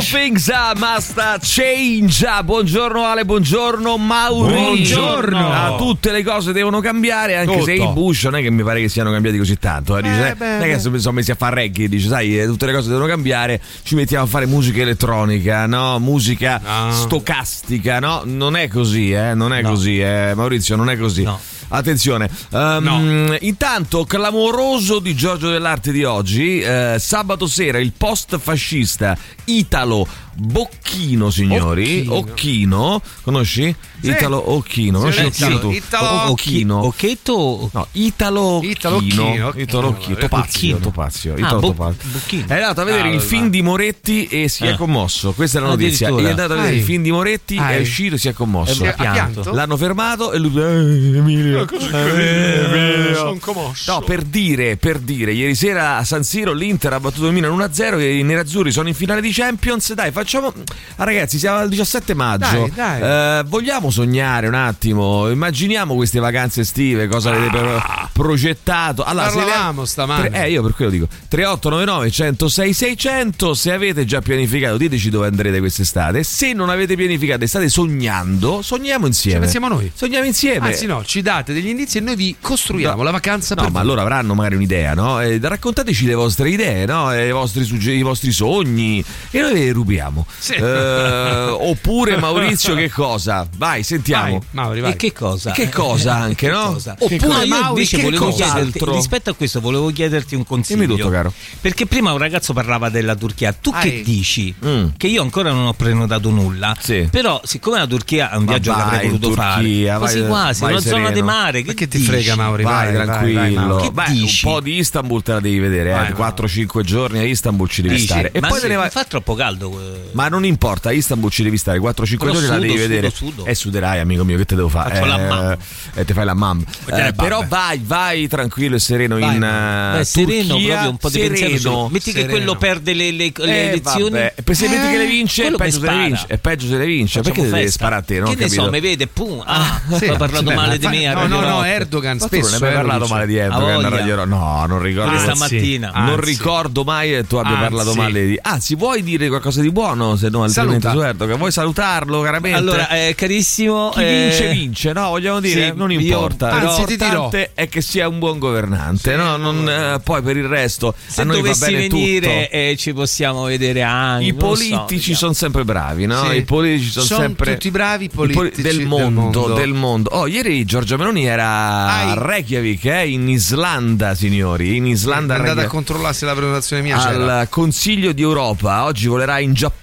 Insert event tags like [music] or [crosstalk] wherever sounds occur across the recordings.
Things must change. Buongiorno Ale, buongiorno Mauri. Buongiorno. Ah, tutte le cose devono cambiare, anche Tutto. se i Bush non è che mi pare che siano cambiati così tanto. eh, dice, Eh, eh, beh, non è che sono messi a fare reggae, dice, sai, eh, tutte le cose devono cambiare, ci mettiamo a fare musica elettronica, no? Musica No. stocastica, no? Non è così, eh? Non è No. così, eh? Maurizio, non è così. No. Attenzione, Ehm, intanto clamoroso di Giorgio dell'Arte di oggi, eh, sabato sera il post fascista Italo Bocchino, signori. Occhino. Occhino, conosci? Sì. Italo Occhino, conosci Sì, Occhino tu? Italo Occhino. Occhetto No, Italo Occhino. Italo Occhino, Topazio. Topazio, Ah, Italo Topazio. È andato a vedere Ah, il film di Moretti e si è Ah. commosso. Questa è la notizia. È andato a vedere il film di Moretti, è Ai. uscito e si è commosso. Eh, Ha pianto? L'hanno fermato e lui eh, Emilio. eh, Emilio. Sono commosso. No, per dire, per dire, ieri sera a San Siro l'Inter ha battuto il Milan 1-0 e i nerazzurri sono in finale di Champions. Dai, facciamo ah, ragazzi, siamo al 17 maggio. Dai, dai. Eh, vogliamo sognare un attimo? Immaginiamo queste vacanze estive, cosa avete per- progettato? Allora, se le- Parlavamo stamane. Tre- eh, io per quello dico 3899 106 600 se avete già pianificato diteci dove andrete quest'estate se non avete pianificato e state sognando sogniamo insieme Ci pensiamo noi. sogniamo insieme Anzi, no, ci date degli indizi e noi vi costruiamo No. la vacanza No, ma voi. allora avranno magari un'idea, no? E raccontateci le vostre idee, no? E I vostri, sugge- i vostri sogni e noi ve li rubiamo. Sì. Eh, oppure Maurizio, che cosa? Vai, sentiamo. Vai, Mauri, vai. E che cosa? Che cosa anche, no? cosa? Oppure No, io Mauri, invece che volevo chiederti, rispetto a questo volevo chiederti un consiglio. Dimmi tutto, caro. Perché prima un ragazzo parlava della Turchia. Tu Ah, che eh. dici? Mm. Che io ancora non ho prenotato nulla. Sì. Però, siccome la Turchia è un Ma viaggio che vai avrei voluto Turchia, fare, quasi vai- quasi, vai una zona sereno. di mare. Ma Che, che ti dici? frega, Mauri? Vai, Vai, vai, tranquillo. vai, Che Beh, dici? un po' di Istanbul te la devi vedere, Vai, eh. vai. 4-5 giorni a Istanbul ci devi Dici? stare. E Ma poi sì, ne vai. Fa troppo caldo. Eh. Ma non importa, a Istanbul ci devi stare 4-5 Però giorni, la devi sudo, vedere. sudo. E suderai, amico mio, che te devo fare? Faccio la mam. E te fai la mam. Perché le però vai, vai tranquillo e sereno Vai, in Beh, uh, sereno Turchia, proprio un po' di pensiero sereno. Metti che Sereno. quello perde le, le- le Eh, elezioni. vabbè. Se metti che le vince, è peggio se le vince. È peggio se le vince. Facciamo Perché festa. sparare a te? Non Che ne so, mi vede, pum. Ah, Sì, ha parlato male ma di me. No, no, no. Erdogan tu non spesso. hai eh, parlato male di Erdogan? No, non ricordo. Questa Anzi, mattina. anzi. non ricordo mai che tu abbia parlato male di. Anzi, vuoi dire qualcosa di buono? Se no, altrimenti Saluta. su Erdogan. Vuoi salutarlo, caramente? Allora, eh, carissimo. Chi eh, vince vince, no? Vogliamo dire, sì, non io- importa. anzi, ti è che sia un buon governante, no? Non, eh, poi per il resto Se a noi va dovessi bene venire tutto. eh, ci possiamo vedere anche. I so, politici vediamo. sono sempre bravi, no? Sì. I politici sono Sono sempre tutti bravi i i poli- politici del del mondo, mondo. del mondo. Oh, ieri Giorgia Meloni era a. Reykjavik, eh, in Islanda, signori, in Islanda È andata a controllare se la prenotazione mia c'era. al Consiglio di Europa. Oggi volerà in Giappone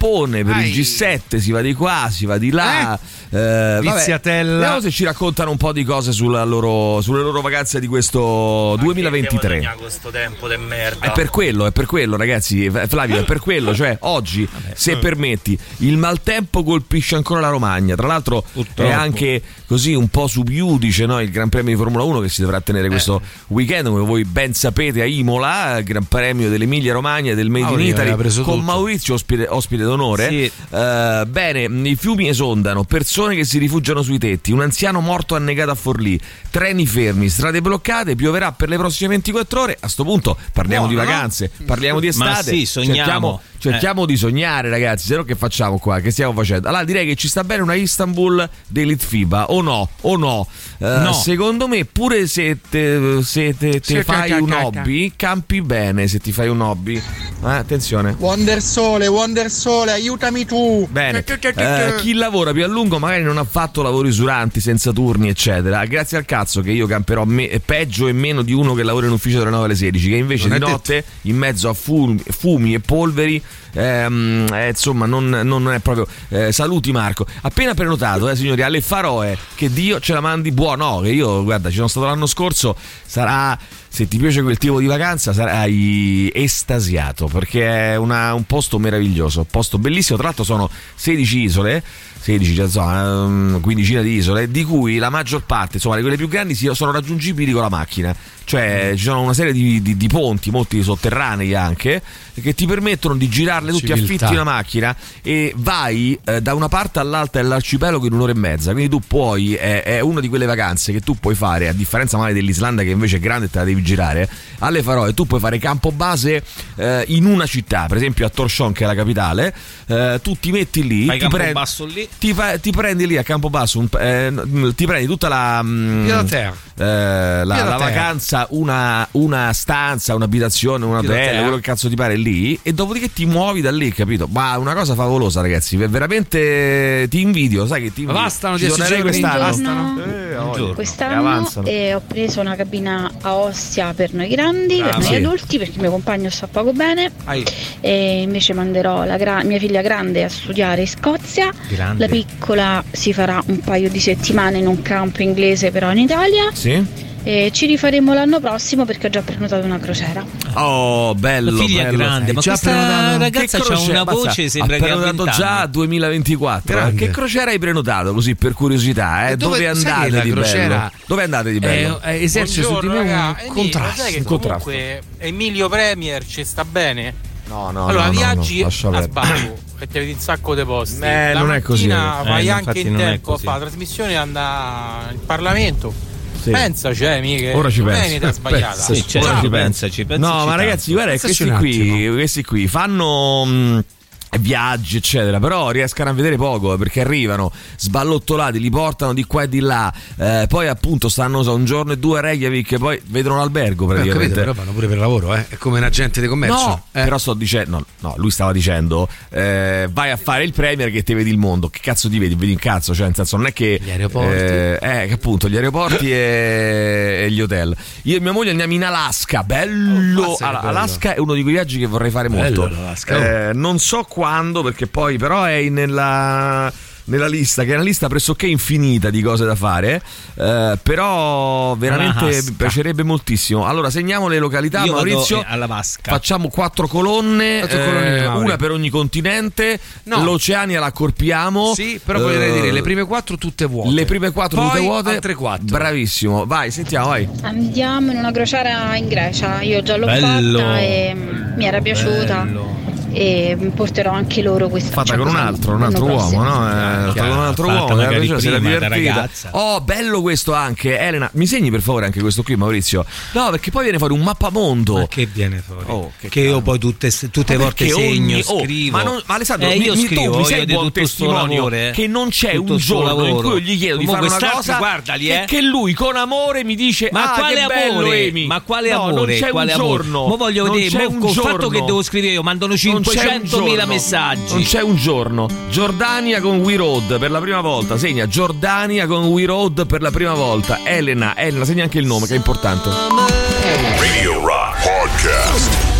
per Ai. il G7, si va di qua, si va di là. Eh, vabbè, Viziatella. Vediamo se ci raccontano un po' di cose sulla loro- sulle loro vacanze di questo 2023. questo tempo de merda. È per quello, è per quello, ragazzi. Flavio, è per quello. Cioè, oggi, se permetti, il maltempo colpisce ancora la Romagna. Tra l'altro, Purtroppo. è anche così un po' sub iudice no? il Gran Premio di Formula 1 che si dovrà tenere questo weekend, come voi ben sapete, a Imola, il Gran Premio dell'Emilia Romagna e del Made in Italy, con tutto. Maurizio ospite, ospite d'onore. Sì. Eh, bene, i fiumi esondano, persone che si rifugiano sui tetti, un anziano morto annegato a Forlì, treni fermi, strade bloccate, pioverà per le prossime 24 ore. A sto punto parliamo Buono, di no? vacanze, parliamo di Ma estate. sì, sogniamo. Cerchiamo, cerchiamo di sognare, ragazzi. Se no, che facciamo qua? Che stiamo facendo? Allora, direi che ci sta bene una Istanbul dell'Elite FIBA, o no? O no? Eh, No. Secondo me, pure se te, se te- te fai un hobby, campi bene se ti fai un hobby. Eh, attenzione. Wonder Sole, Wonder Sole, aiutami tu! Bene, Eh, chi lavora più a lungo magari non ha fatto lavori usuranti, senza turni, eccetera. Grazie al cazzo che io camperò me- peggio e meno di uno che lavora in ufficio dalle 9 alle 16, che invece Non di notte, in mezzo a fumi, fumi e polveri, ehm, eh, insomma, non, non è proprio. eh, saluti Marco. Appena prenotato, eh, signori, alle Faroe, che Dio ce la mandi buono. No, che io, guarda, ci sono stato l'anno scorso, sarà. Se ti piace quel tipo di vacanza sarai estasiato perché è una- un posto meraviglioso, un posto bellissimo. Tra l'altro sono 16 isole. 16 già zona, um, quindicina di isole, di cui la maggior parte, insomma, quelle più grandi sono raggiungibili con la macchina. Cioè, ci sono una serie di, di- di ponti, molti sotterranei anche, che ti permettono di girarle tutti, Civiltà. affitti una macchina e vai eh, da una parte all'altra dell'arcipelago in un'ora e mezza. Quindi tu puoi, è, è una di quelle vacanze che tu puoi fare, a differenza magari dell'Islanda che invece è grande e te la devi girare, alle Faroe tu puoi fare campo base eh, in una città, per esempio a Torshavn che è la capitale, eh, tu ti metti lì, ti, basso lì. ti, fa- ti prendi lì a Campobasso, un- eh, ti prendi tutta la, mm, Via da terra. Eh, la, la vacanza, una, una stanza, un'abitazione, un hotel, quello che cazzo ti pare lì, e dopodiché ti muovi da lì, capito? Ma una cosa favolosa, ragazzi, veramente ti invidio, sai che ti invidio. bastano Ci dieci tornerei giorni? quest'anno. Bastano? Eh. E Quest'anno eh, ho preso una cabina a ossia per noi grandi, per Ah, noi sì. adulti, perché il mio compagno sta poco bene. Ai. E invece manderò la gra- mia figlia grande a studiare in Scozia. Grande. La piccola si farà un paio di settimane in un campo inglese, però in Italia. Sì? E ci rifaremo l'anno prossimo perché ho già prenotato una crociera. Oh, bello. La figlia bello. grande, ma già questa prenotato? ragazza crociera- una voce, sembra ha che ha prenotato 20 già anni. 2024. Grande. Che crociera hai prenotato così per curiosità? Eh? Dove, dove- andate di crociera- bello? Dove andate di bello? Eh, eh, esercita su di me Buongiorno, un. Eh, contrasto. sai che un contrasto. comunque Emilio Premier ci sta bene? no, no, allora, no, no, viaggi no, lascia a sbaglio e ti vedi un sacco di posti. Eh, La non è così. Eh, vai no, anche in tempo a fare la trasmissione e andare in Parlamento. Sì. Pensa, cioè, mica. Ora ci un'idea sbagliata. Pensa, Sì, cioè, Ora ci pensa, ci pensa. No, ci ma pensa. ragazzi, guarda, questi qui, questi qui fanno. mh, viaggi eccetera però riescono a vedere poco eh, perché arrivano sballottolati li portano di qua e di là eh, poi appunto stanno so, un giorno e due a Reykjavik poi vedono l'albergo Eh, ho capito, praticamente però vanno pure per lavoro, eh. È come un agente di commercio. No, Eh. però sto dicendo, no, no, lui stava dicendo, eh, vai a fare il premier che ti vedi il mondo. Che cazzo ti vedi? Vedi un cazzo, cioè, nel senso, non è che. Gli aeroporti. Eh, eh, appunto, gli aeroporti e, e gli hotel. Io e mia moglie andiamo in Alaska, bello. Oh, mazza che Ala- bello. Alaska è uno di quei viaggi che vorrei fare molto. Bello l'Alaska, Eh, non so quando, perché poi, però, è nella. Nella lista, che è una lista pressoché infinita di cose da fare, eh, però veramente mi piacerebbe moltissimo. Allora, segniamo le località, Io Maurizio. eh, alla vasca. Facciamo quattro colonne, Quattro eh, colonne, Mauri. una per ogni continente. No. L'Oceania la accorpiamo. Sì, però vorrei Eh, dire le prime quattro tutte vuote. le prime quattro Poi tutte vuote. altre quattro. Bravissimo. Vai, sentiamo, vai. Andiamo in una crociera in Grecia, io già l'ho Bello. fatta e mi era piaciuta Bello. E porterò anche loro questa Fatta cioè con un altro, un altro uomo, no? Eh, fatta con un altro fatta uomo. magari eh, si era prima da divertita. ragazza. Oh, bello questo anche. Elena, mi segni per favore anche questo qui, Maurizio? No, perché poi viene fuori un mappamondo. Ma che viene fuori? Oh, che che io poi tutte, tutte le Ma volte segno, ogni- oh, scrivo. ma, non- ma Alessandro, eh, io mi- scrivo, tu mi sei di buon testimonio lavoro, eh. che non c'è Tutto un giorno in lavoro. cui io gli chiedo di Comunque fare una cosa guardali, e eh. che lui con amore mi dice Ma ah, quale bello, amore? Ma quale No, amore? Non c'è quale un giorno. Mo voglio Non vedere, c'è mo un col fatto giorno. che devo scrivere io, mandano Non c'è un 500.000 giorno. messaggi. Non c'è un giorno. Giordania con We Road per la prima volta. Segna Giordania con We Road per la prima volta. Elena, Elena, segna anche il nome che è importante. Radio Rock Podcast.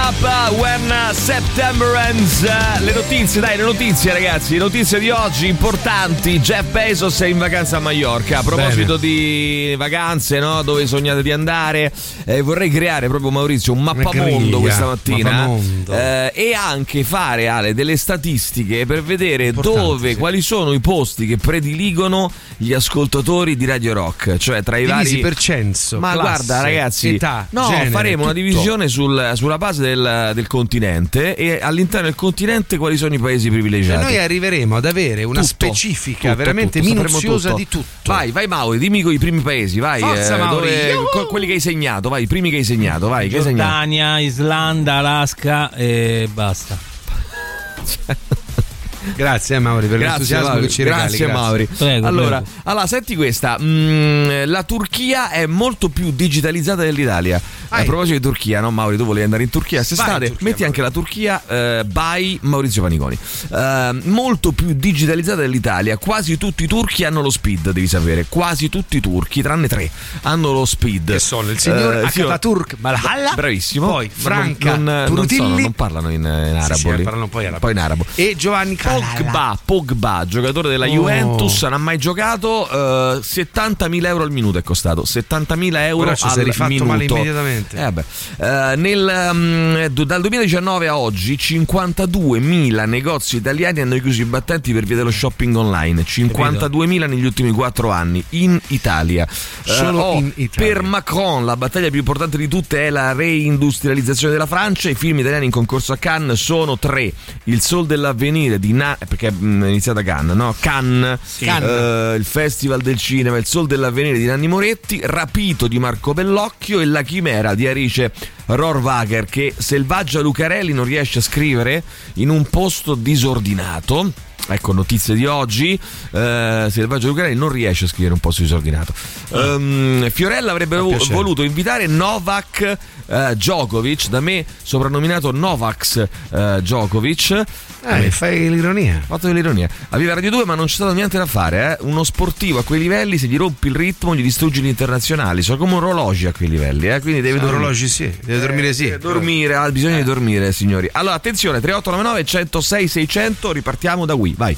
Up when September ends. Le notizie, dai, le notizie, ragazzi. Le notizie di oggi importanti. Jeff Bezos è in vacanza a Mallorca. A proposito di vacanze, no? Dove sognate di andare? Eh, vorrei creare proprio Maurizio un mappamondo questa mattina. mappamondo. Eh, e anche fare Ale delle statistiche per vedere Importante, dove, sì. quali sono i posti che prediligono gli ascoltatori di Radio Rock. Cioè tra i Divisi vari per censo, ma classe, guarda, ragazzi, età, no, genere, faremo una tutto. divisione sul- sulla base del, del continente e all'interno del continente quali sono i paesi E privilegiati. noi arriveremo ad avere una Tutto, specifica tutto, veramente tutto, minuziosa tutto. di tutto. Vai, vai Mauri, dimmi con i primi paesi, vai. Forza, eh, Mauri. dove- quelli che hai segnato, vai, i primi che hai segnato, vai, che hai segnato. Giordania, Islanda, Alaska e basta. [laughs] Grazie eh, Mauri per l'entusiasmo Mauri. che ci regali. Grazie, Mauri. Prego, allora, prego. allora, senti questa. Mm, la Turchia è molto più digitalizzata dell'Italia. A proposito di Turchia, no Mauri, tu volevi andare in Turchia quest'estate, in Turchia, metti anche la Turchia eh, by Maurizio Paniconi. Eh, molto più digitalizzata dell'Italia, quasi tutti i turchi hanno lo speed, devi sapere, quasi tutti i turchi, tranne tre, hanno lo speed. Che sono il signor Eh, sì, Ataturk Malhalla, Bravissimo. poi Franca non, non, non, sono- non parlano in, in arabo. sì, lì. parlano poi arabo. Poi in arabo. e Giovanni. Pogba, Pogba, giocatore della Oh. Juventus, non ha mai giocato. eh, 70.000 euro al minuto è costato. 70.000 euro Ora al minuto. male immediatamente. Eh, vabbè. Eh, nel, du- dal 2019 a oggi 52.000 negozi italiani hanno chiuso i battenti per via dello shopping online. 52.000 negli ultimi 4 anni in Italia. Eh, Solo oh, in Italia. Per Macron la battaglia più importante di tutte è la reindustrializzazione della Francia. I film italiani in concorso a Cannes sono tre: Il Sol dell'Avvenire di Na- perché mm, è iniziata Cannes, no? Cannes, Cannes. eh, il Festival del Cinema, Il Sol dell'Avvenire di Nanni Moretti, Rapito di Marco Bellocchio e La Chimera di Arice Rohrwacher che Selvaggia Lucarelli non riesce a scrivere in un posto disordinato. Ecco, notizie di oggi. Eh, Selvaggio Lucarelli non riesce a scrivere un posto disordinato. Ehm, Fiorella avrebbe vo- voluto invitare Novak eh, Djokovic, da me soprannominato Novax eh, Djokovic. Eh, fai l'ironia. Fatto dell'ironia. Aveva Radio 2 ma non c'è stato niente da fare. Eh? Uno sportivo a quei livelli, se gli rompi il ritmo, gli distruggi gli internazionali. Sono come orologi a quei livelli. Eh? Quindi deve dormire. Orologi sì, deve dormire sì. Deve dormire, ha bisogno di dormire, signori. Allora, attenzione, 3899 106 600, ripartiamo da qui, vai.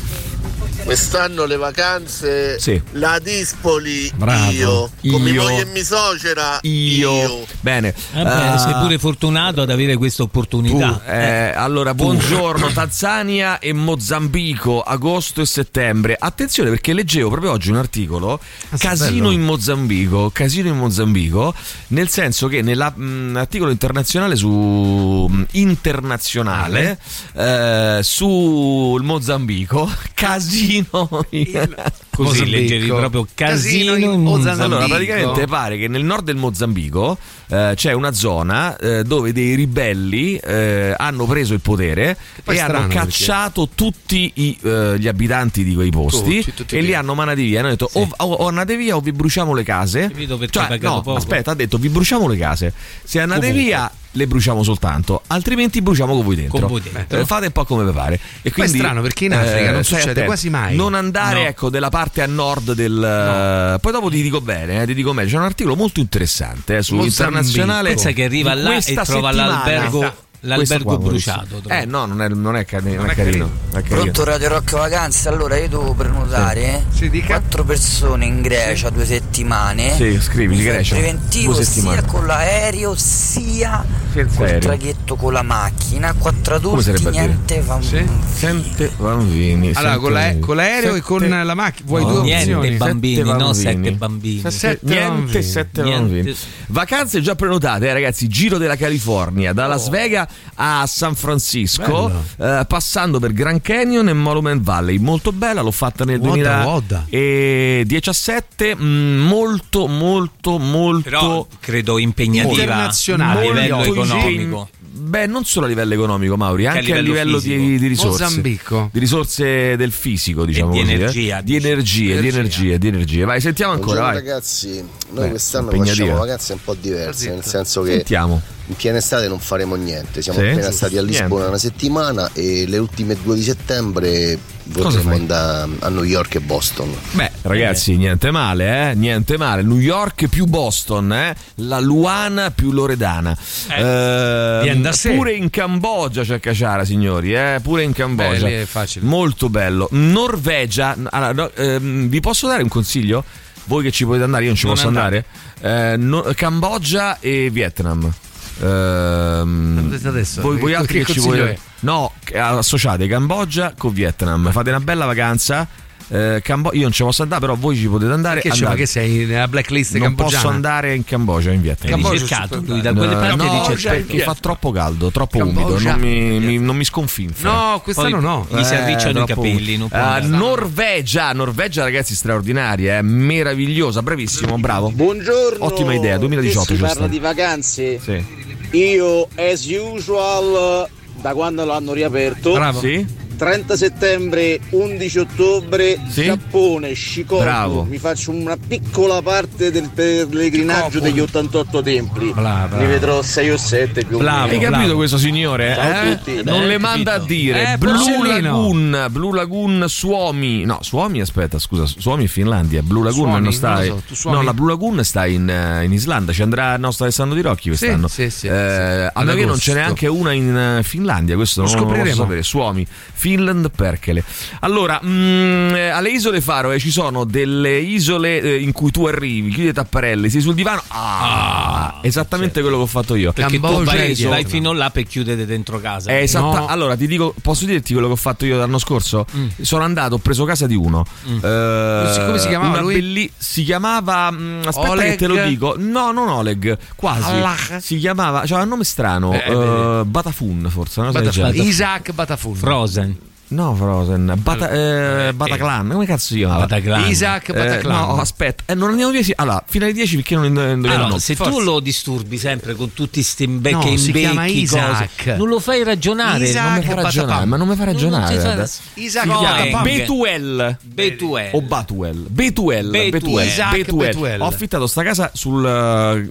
Quest'anno le vacanze Sì. la Dispoli Bravo. io, con mia Io. moglie e mia suocera Io. Bene. Vabbè, Eh, sei pure fortunato ad avere questa opportunità. eh, allora, buongiorno [coughs] Tanzania e Mozambico, agosto e settembre. Attenzione perché leggevo proprio oggi un articolo, Ah, casino in Mozambico, casino in Mozambico, nel senso che nell'articolo internazionale su mh, internazionale eh, sul Mozambico, [laughs] casino [laughs] in- Così Mozambico. leggevi proprio casino, Casino in Mozambico. allora, praticamente pare che nel nord del Mozambico eh, c'è una zona eh, dove dei ribelli eh, hanno preso il potere e hanno strano perché- cacciato tutti i, eh, gli abitanti di quei posti Tutti, tutti e li hanno manati via. Hanno detto o, o- o andate via o vi bruciamo le case. Cioè, no, poco? aspetta, ha detto vi bruciamo le case. Se andate Comunque. via le bruciamo soltanto, altrimenti bruciamo con voi dentro. Con voi dentro. Eh, fate un po' come vi pare. E quindi, strano, perché in Africa non stai succede attento. quasi mai. Non andare No. ecco della parte a nord del poi dopo ti dico bene, eh, ti dico meglio. C'è un articolo molto interessante eh, su Mozambico. internazionale. Pensa che arriva là e trova l'albergo, l'albergo qua, bruciato. tra Eh no, non è, non è, cari- non è carino. carino. Pronto Radio Rock Vacanze, allora io devo prenotare Sì, dica. quattro persone in Grecia due settimane. Sì, scrivi fai Grecia. Preventivo sia con l'aereo sia Senza col aereo. traghetto con la macchina. Quattro adulti, niente Sì. Sente bambini. Allora, con, la- con l'aereo e con la macchina. Vuoi No, due niente opzioni? bambini, Sette no bambini. sette bambini. Sette Niente, bambini. sette Niente. bambini. Vacanze già prenotate, eh, ragazzi. Giro della California, da Oh. Las Vegas a San Francisco, eh, passando per Grand Canyon e Monument Valley. Molto bella, l'ho fatta nel guarda. 2017. mm, Molto, molto, molto. Però credo impegnativa Internazionale. a livello economico. Beh, non solo a livello economico, Mauri, anche a livello, livello di, di risorse. Mozambico. Di risorse del fisico, diciamo di così, eh. energia, Di energie, di Energia. energie, di energie. Vai, sentiamo ancora, Buongiorno vai. ragazzi, noi Eh, quest'anno impegnativa. facciamo vacanze un po' diverse, nel senso che Sentiamo. In piena estate non faremo niente, siamo Sì? appena stati a Lisbona Niente. una settimana e le ultime due di settembre vorremmo andare a New York e Boston. Beh, ragazzi, niente male, eh? Niente male. New York più Boston, eh? La Luana più Loredana. Eh, sé. pure in Cambogia c'è Caciara, signori, eh? Pure in Cambogia. Beh, lì è facile. Molto bello. Norvegia. Allora, no, ehm, vi posso dare un consiglio? Voi che ci potete andare, io non ci Non posso andare. Eh, no- Cambogia e Vietnam. Ehm, adesso? voi, voi altri che ci volete no associate Cambogia con Vietnam fate una bella vacanza eh, Cambo- io non ci posso andare però voi ci potete andare? Ma andate. che sei nella blacklist non cambogiana? posso andare in Cambogia in Vietnam Cambogia ricercato super lui da No, quelle parti no, è ricercato. perché fa troppo caldo troppo Cambogia. umido non mi, mi- non mi sconfinfera No, quest'anno Poi no. gli si arricciano i Eh, capelli. Non Eh, andare. Norvegia Norvegia ragazzi straordinaria eh, meravigliosa bravissimo bravo Buongiorno. Ottima idea, 2018 Che si parla di vacanze. sì. Io, as usual, da quando l'hanno riaperto, Bravo. sì 30 settembre, 11 ottobre, Sì? Giappone, Shikoku. Bravo. Mi faccio una piccola parte del pellegrinaggio Shikoku. degli 88 templi. Bravo, Ne vedrò 6 o 7 più o Bravo. Hai meno. capito questo signore? Ciao a eh? tutti. Non Beh, le manda a capito. dire Eh, Blue. Lagoon, Blue Lagoon Suomi. No, Suomi, aspetta, scusa, Suomi è Finlandia. Blue Lagoon Suoni? non sta. Non lo so, no, la Blue Lagoon sta in, eh, in Islanda. Ci andrà il nostro Alessandro Di Rocchi quest'anno. sì, sì, Eh, sì. a Ad me che non ce n'è anche una in eh, Finlandia. Questo Lo non lo scopriremo. sapere. Suomi, Finland, Perkele. Allora, mm, eh, alle isole Faroe ci sono delle isole eh, in cui tu arrivi, chiudi le tapparelle, sei sul divano. Ah, esattamente quello che ho fatto io. Perché tu Cambogia vai, e Vietnam. vai fino là per chiudere dentro casa. Eh, esatta- No. Allora ti dico, posso dirti quello che ho fatto io l'anno scorso? Sono andato, ho preso casa di uno. Eh, Come si chiamava lui? belli- si chiamava. mm, aspetta, Oleg? che te lo dico. No, non Oleg, quasi. Allah. Si chiamava, c'era un nome strano. Eh, eh, Batafun, forse. No, Batafun. Isaac Batafun. Frozen. No Frozen. Bata, eh, Bataclan. Come cazzo si chiamava? Bataclan. Isaac Eh, Bataclan. no, aspetta, eh, non andiamo via. sì. Allora, fino alle 10 perché non indovino il Allora, nome. se forza. tu lo disturbi sempre con tutti sti imbe- No, chiama imbecchi, Isaac. cose, non lo fai ragionare. Isaac non mi fa ragionare, ma non mi fa Non- non ragionare. fa- guarda. Isaac chiama Batapam. Betuel. Betuel. O Batuel. Betuel. Betuel. Isaac Betuel. Betuel. Ho affittato sta casa sul. uh,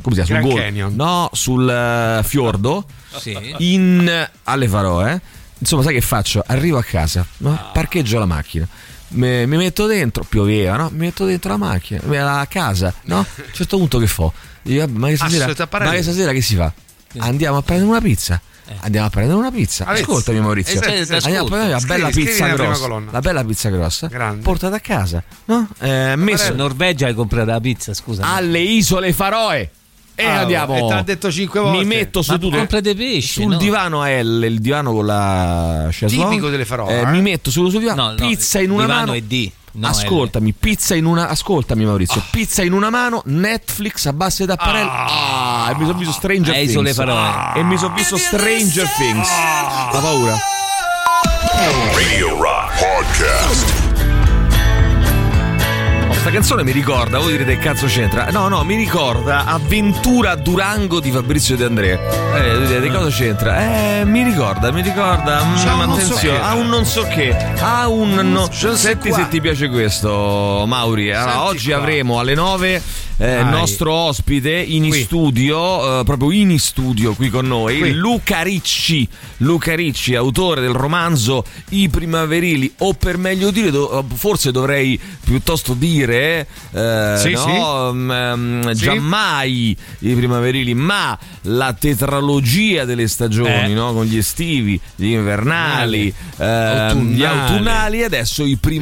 come si chiama? Sul Canyon. No, sul uh, fiordo. Sì. In, alle Faroe. Insomma, sai che faccio? Arrivo a casa, no? Ah. parcheggio la macchina. Mi, mi metto dentro, pioveva, no? Mi metto dentro la macchina, la casa, no? A un certo punto che fo? Dico, "Vabbè, ma che stasera, Assolutamente, apparello. ma che stasera che si fa? Andiamo a prendere una pizza. Andiamo a prendere una pizza. Avezzi. Ascoltami Maurizio. Esatto, esatto. Andiamo a prendere la Scrivi, bella scrivi pizza grossa. colonna. La bella pizza grossa. Grande. Portata a casa, no? Eh, messo Norvegia hai comprato la pizza, scusa. alle isole Faroe. E Ah, andiamo. e te l'ha detto cinque volte. Mi metto Ma seduto compra dei pesci, sul no? divano a L, il divano con la chaise Tipico delle Faroe, Eh, eh? Mi metto seduto sul divano, No, no, pizza in una divano mano. è D, no, ascoltami, pizza in una ascoltami Maurizio, pizza in una mano, Netflix a base tapparelle. Ah, e mi sono visto Stranger Eh, Things. Faroe. E mi sono visto Stranger Things. La paura. Radio Rock Podcast. Oh, Sta canzone mi ricorda, voi direte che cazzo c'entra? No, no, mi ricorda Avventura a Durango di Fabrizio De Andrea. Eh, direte cosa c'entra? Eh, mi ricorda, mi ricorda. mm, C'ha un so attenzione, che. ha un non so che. Ha un no. so Senti qua. se ti piace questo, Mauri. Allora, oggi qua. avremo alle 9 eh, nostro ospite in Qui. studio, eh, proprio in studio qui con noi, Qui. Luca Ricci. Luca Ricci, autore del romanzo I primaverili, o per meglio dire, do- forse dovrei piuttosto dire, eh, Sì, no, mm, ehm, Sì. giammai i primaverili, ma la tetralogia delle stagioni, Eh. no? con gli estivi, gli invernali, ehm, gli Autunnali. e adesso i primaverili.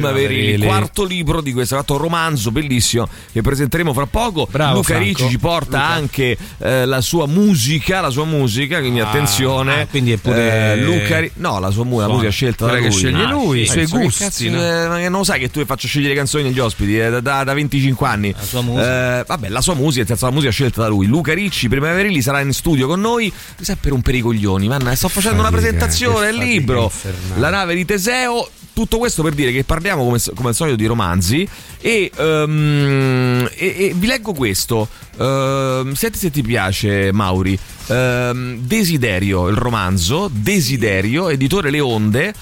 Primaverili. Quarto libro di questo fatto romanzo bellissimo che presenteremo fra poco. Bravo, Luca Franco. Ricci ci porta Luca. anche eh, la sua musica, la sua musica, quindi attenzione. ah, quindi è pure- Eh, Luca Ri- no, la sua mu- la musica scelta da lui. che sceglie Ah, lui, i sì. suoi Eh, gusti, cazzo, no? eh, non sai che tu faccio scegliere canzoni agli ospiti eh, da, da- da 25 anni. La sua musica. Eh, vabbè, la sua musica, senso, la musica scelta da lui. Luca Ricci, primaverili, sarà in studio con noi. Sa per un per i coglioni, man, sto facendo una fatica, presentazione, che il libro. infernale. La nave di Teseo. Tutto questo per dire che parliamo come, come al solito di romanzi e, ehm, e- e vi leggo questo. Ehm, senti se ti piace, Mauri. Ehm, Desiderio, il romanzo. Desiderio, editore Le Onde.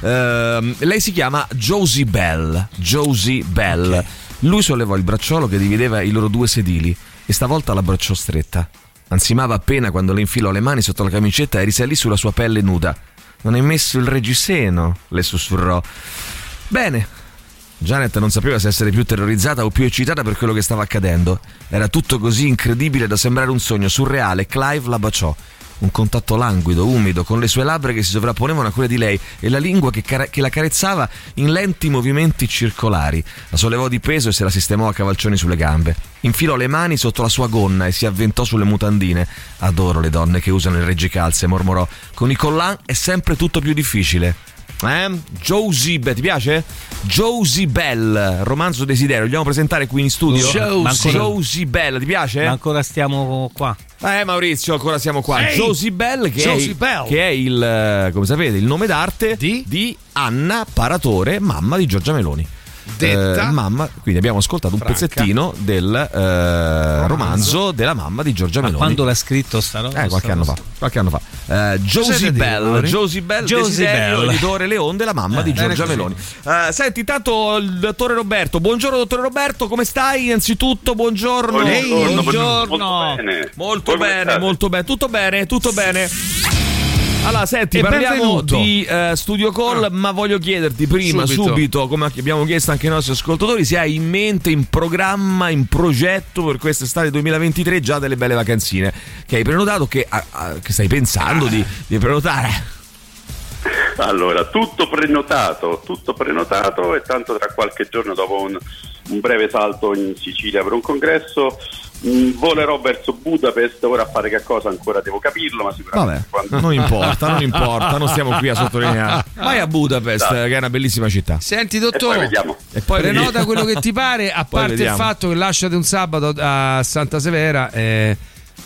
Ehm, lei si chiama Josie Bell. Josie Bell. Lui sollevò il bracciolo che divideva i loro due sedili e stavolta l'abbracciò stretta. Ansimava appena quando le infilò le mani sotto la camicetta e risalì sulla sua pelle nuda. Non hai messo il reggiseno, le sussurrò. Bene. Janet non sapeva se essere più terrorizzata o più eccitata per quello che stava accadendo. Era tutto così incredibile da sembrare un sogno surreale. Clive la baciò. Un contatto languido, umido, con le sue labbra che si sovrapponevano a quelle di lei e la lingua che, cara- che la carezzava in lenti movimenti circolari. La sollevò di peso e se la sistemò a cavalcioni sulle gambe. Infilò le mani sotto la sua gonna e si avventò sulle mutandine. Adoro le donne che usano il reggicalze, mormorò. Con i collan è sempre tutto più difficile. Eh? Josie Bell, ti piace? Josie Bell, romanzo desiderio, vogliamo presentare qui in studio? Josie. Josie Bell, ti piace? Ma ancora stiamo qua. Eh Maurizio, ancora siamo qua. Ehi! Josie Bell, che, Josie è, Bell. che è il, eh, come sapete, il nome d'arte Di? Anna Paratore, mamma di Giorgia Meloni. Detta. eh, mamma, quindi abbiamo ascoltato un Franca. pezzettino del eh, romanzo della mamma di Giorgia Ma Meloni. quando l'ha scritto sta roba? Eh, qualche anno fa. Qualche anno fa. Eh, Josie Bell? Josie Bell, Josie Bell. editore Leon della mamma di bene Giorgia così. Meloni. Eh, senti, intanto il dottore Roberto. Buongiorno, dottore Roberto, come stai? Innanzitutto, buongiorno. Ehi, buongiorno. Molto bene. Molto bene, molto bene, tutto bene, tutto bene. Allora, senti, E parliamo benvenuto. di eh, Studio Call, Ah. ma voglio chiederti prima, subito. Subito. come abbiamo chiesto anche ai nostri ascoltatori, se hai in mente, in programma, in progetto per quest'estate 2023 già delle belle vacanzine che hai prenotato, che, ah, ah, che stai pensando di, di prenotare. Allora, tutto prenotato, tutto prenotato e tanto tra qualche giorno dopo un, un breve salto in Sicilia per un congresso mh, volerò verso Budapest, ora a fare che cosa ancora devo capirlo, ma Vabbè, sicuramente quando... non importa, non importa, non stiamo qui a sottolineare. [laughs] Vai a Budapest, Esatto. che è una bellissima città. Senti, E poi dottore. E poi Prenota quello che ti pare, a Poi parte il vediamo. fatto che lasciate un sabato a Santa Severa. eh,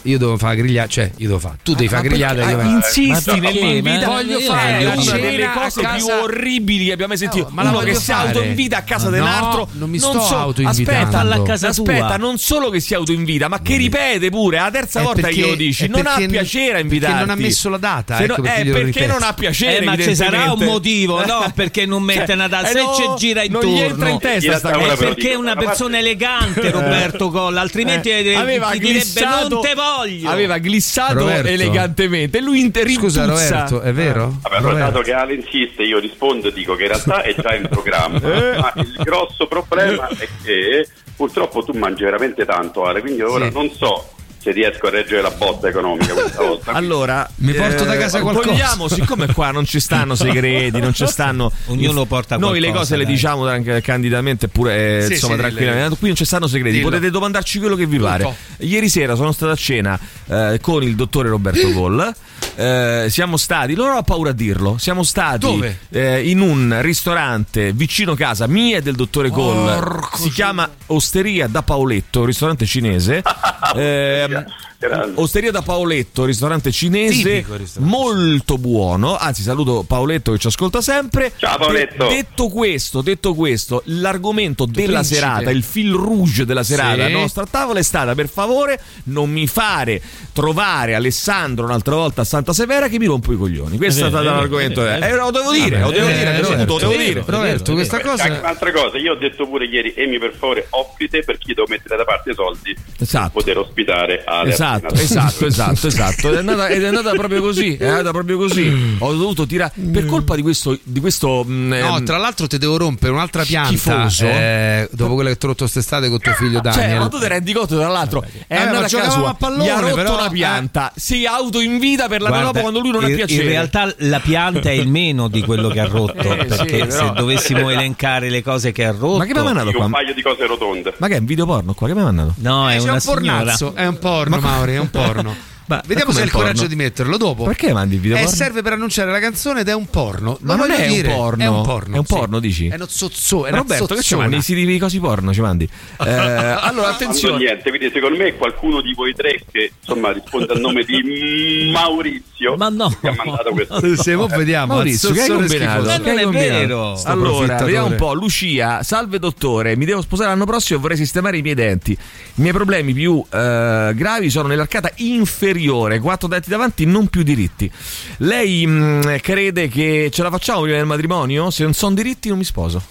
io devo fare grigliata, cioè io devo fare, tu devi fare grigliata. io Ah, insisti nell'invita perché? Voglio Io fare una delle cose più orribili che abbiamo mai sentito. Ma la Uno che si autoinvita a casa No, dell'altro. non mi sto so- autoinvitando. Aspetta, aspetta, non solo che si autoinvita, ma che ripete pure. La terza È volta perché- che glielo dici. è Non ha perché- piacere a invitarti. perché non ha messo la data, ecco no- perché eh, perché non ha piacere. Eh, ma ci sarà un motivo, no? [laughs] Perché non mette Cioè, una data. eh Se no, ci gira non gli entra intorno. in testa sta cosa. perché è una persona elegante Roberto Colla altrimenti Eh, ti direbbe non te voglio aveva glissato Roberto. elegantemente lui inter- Scusa. Roberto, è vero? Vabbè, allora, Roberto. dato che Ale insiste, io rispondo e dico che in realtà è già in programma. [laughs] Eh. ma il grosso problema è che purtroppo tu mangi veramente tanto, Ale, quindi ora Sì. non so se riesco a reggere la botta economica questa volta. [laughs] Allora, Mi porto da casa qualcosa. Vogliamo, siccome qua non ci stanno [laughs] segreti, non ci stanno. Ognuno porta Noi le qualcosa, cose le dai. diciamo anche candidamente, pure eh, Sì, insomma, sì, tranquillamente. Qui non ci stanno segreti, Dillo. potete domandarci quello che vi pare. Ieri sera sono stato a cena eh, con il dottore Roberto [clears throat] Goll. Eh, siamo stati, non ho paura a dirlo, siamo stati eh, in un ristorante vicino casa mia e del dottore. Porco si chiama Osteria da Paoletto, un ristorante cinese. [laughs] Ehm, Grande. Osteria da Paoletto, ristorante cinese, ristorante. molto buono. Anzi, saluto Paoletto che ci ascolta sempre. Ciao, Paoletto. De- detto questo, detto questo, l'argomento della principe. serata, il fil rouge della serata Sì. alla nostra tavola è stata per favore non mi fare trovare Alessandro un'altra volta a Santa Severa che mi rompo i coglioni. Questo è, È stato vero, l'argomento. vero, Eh, lo devo dire, lo devo eh, dire, lo devo Roberto, dire. Roberto, questa cosa un'altra cosa, io ho detto pure ieri, Emi per favore offrite per chi devo mettere da parte i soldi Esatto. per poter ospitare Ale Esatto, esatto, esatto, esatto. Ed è, andata, ed è andata proprio così. È andata proprio così. Ho dovuto tirare per colpa di questo. Di questo mm, No, ehm, tra l'altro ti devo rompere un'altra pianta Schifoso. eh, dopo quello che ti ho rotto quest'estate con tuo figlio Cioè, Daniel. ma tu ti rendi conto, tra l'altro, è Eh, ma andata a casa sua, a pallone, gli ha rotto però, una pianta, si autoinvita per la Guarda, dopo quando lui non ha in, piacere. in realtà la pianta è il meno di quello che ha rotto Eh, sì, perché però- se dovessimo elencare le cose che ha rotto Ma che mi ha mandato qua? un paio di cose rotonde. Ma che è un video porno qua? Che mi ha mandato? no è Eh, una un signora pornazzo, è un porno, Mauri, è un porno. [laughs] Ma- Vediamo se hai il il coraggio porno? di metterlo dopo. Perché mandi il video Eh, porno? serve per annunciare la canzone ed è un porno. Ma non è un dire. porno. È un porno. È un sì. porno, dici? È uno zozzo, è Roberto, che ci zozzona. mandi? I siti di cosi porno ci mandi. [laughs] Eh, allora, attenzione. niente, quindi secondo me qualcuno di voi tre che insomma risponde al nome di [laughs] Maurizio Ma no. che ha mandato questo. Se mo vediamo, Maurizio, che hai combinato? Ma non è vero. Allora, vediamo un po'. Lucia, salve dottore, mi devo sposare l'anno prossimo e vorrei sistemare i miei denti. I miei problemi più eh, gravi sono nell'arcata inferiore, quattro denti davanti non più diritti. Lei mh, crede che ce la facciamo prima del matrimonio? Se non sono diritti non mi sposo.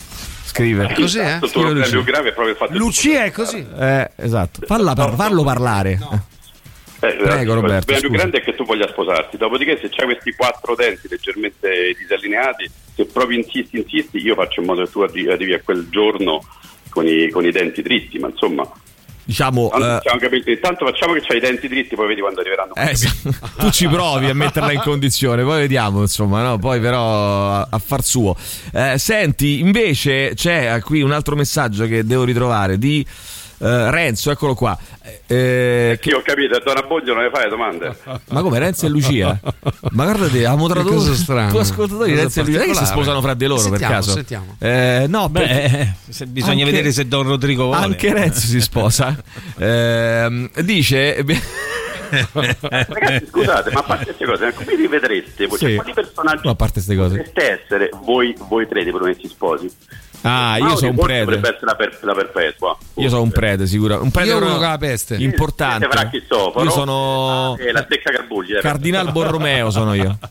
Scrive. Così, eh? Il tuo problema più grave è proprio il fatto di- Lucia è così. Eh, esatto. Falla par- farlo parlare. Eh, Prego, il Roberto, problema più grande è che tu voglia sposarti. Dopodiché, se c'hai questi quattro denti leggermente disallineati, se proprio insisti, insisti, io faccio in modo che tu arri- arrivi a quel giorno con i, con i denti dritti. Ma insomma, Diciamo. tanto, eh, facciamo capire- intanto facciamo che c'hai i denti dritti, poi vedi quando arriveranno. Eh, tu ci provi a metterla in condizione, poi vediamo, insomma, no? poi però a, a far suo. Eh, senti, invece c'è eh, qui un altro messaggio che devo ritrovare di eh, Renzo, eccolo qua. Eh, Sì, ho capito, a Don Abboglio non le fai le domande. [laughs] ma come Renzo e Lucia? Ma guardate, abbiamo tradotto cosa strana. tu ascoltatori Renzo e Lucia, che si sposano fra di loro Sentiamo, per caso? sentiamo. Eh, no, Beh, eh, se- bisogna Anche- vedere se Don Rodrigo vuole anche Renzo si sposa. [laughs] Ehm, dice [laughs] Ragazzi, scusate, ma a parte queste cose, come li vedreste? voi? Sì. Cioè, quali personaggi No, a parte queste cose. potreste essere voi, voi tre dei promessi sposi? Ah, io sono un forse prete. Dovrebbe essere la, per- la perpetua. Io sono un prete, sicuro. Un prete Io uno la peste. importante. Io sono E la stecca Carbugli. eh. Cardinal Borromeo sono io. [laughs]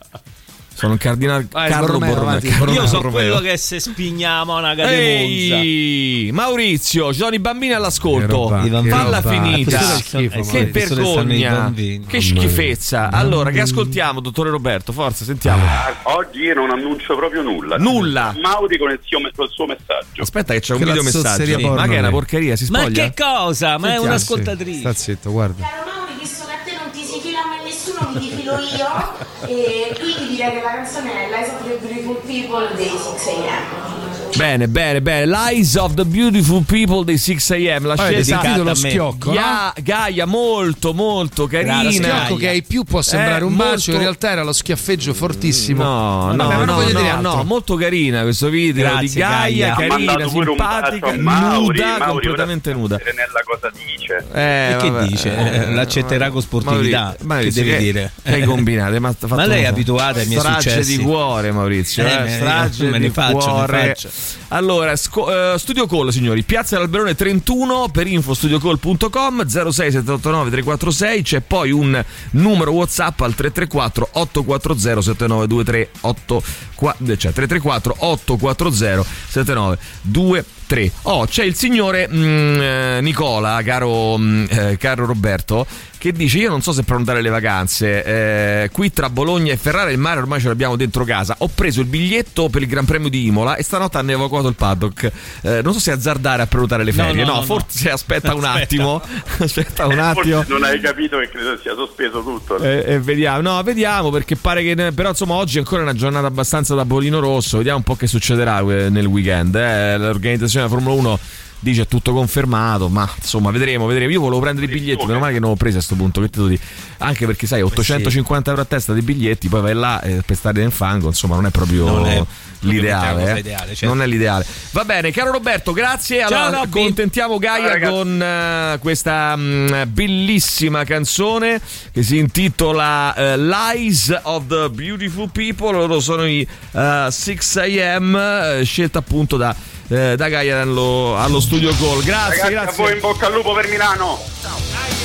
Sono il cardinal Vai, Carlo Borromeo, Io sono Borromeo. quello che se spigna a monaca. Ehi, Maurizio, ci sono i bambini all'ascolto. Falla finita. Che schifo, vergogna. Che schifezza. Allora, che ascoltiamo, dottore Roberto? Forza, sentiamo. Ah, Oggi io non annuncio proprio nulla. Nulla. Mauri con il, suo, col suo messaggio. Aspetta che c'è un Che video messaggio. Ma che è una porcheria, si Ma spoglia? che cosa? Ma è Sentiamo, un'ascoltatrice. Sta zitto, guarda. Caro Mauri, visto che a te non ti si fila mai nessuno, mi difilo io. e quindi direi che la canzone è Lies of the Beautiful People dei 6am. Bene, bene, bene. Lies of the Beautiful People dei 6am. La Poi scelta sentito lo schiocco, no? Ga- Gaia, molto, molto Lo carina. schiocco che ai più può sembrare Eh, un molto- bacio, in realtà era lo schiaffeggio fortissimo. No, no, ma no, no, dire altro. no, molto carina questo video Grazie, di Gaia, Gaia. Carina, simpatica, Mauri. nuda, Mauri completamente nuda. Nella cosa dice. Eh, E che vabbè. dice? Eh, l'accetterà con sportività. Maurizio, Maurizio, che deve dire? Che hai combinato? Ma, Ma lei è abituata ai miei strage successi. di cuore, Maurizio. Eh, Eh, strage me ne di faccio, me ne cuore. faccio. Allora, sco- eh, Studio Call, signori, Piazza dell'Alberone 31 per info studiocall.com 06789 346. C'è poi un numero WhatsApp al 334 840 7923 8 cioè 334 840 7923. Oh, c'è il signore mm, eh, Nicola, caro, mm, eh, caro Roberto, che dice io non so se prenotare le vacanze eh, qui tra Bologna e Ferrara il mare ormai ce l'abbiamo dentro casa ho preso il biglietto per il Gran Premio di Imola e stanotte hanno evacuato il paddock Eh, non so se azzardare a prenotare le No, ferie no, no, no, forse aspetta un Aspetta. attimo [laughs] aspetta un attimo Forse non hai capito che credo sia sospeso tutto. e, e vediamo, no, vediamo perché pare che. Però insomma, oggi è ancora una giornata abbastanza da bolino rosso. Vediamo un po' che succederà eh, nel weekend. eh. L'organizzazione della Formula 1 dice tutto confermato, ma insomma, vedremo, vedremo. Io volevo prendere i biglietti, meno male che non ho preso a sto punto. Che te? Anche perché sai, 850 euro a testa dei biglietti, poi vai là eh, per stare nel fango, insomma, non è proprio. Non è L'ideale, eh. ideale, certo. non è l'ideale. Va bene, caro Roberto, grazie. Ciao, Allora, Robby. contentiamo Gaia Ciao, con eh, questa mm, bellissima canzone che si intitola eh, Lies of the Beautiful People. Loro sono i eh, 6am, eh, scelta appunto da, eh, da Gaia allo, allo studio Call. Grazie, Ragazzi, a grazie. voi in bocca al lupo per Milano.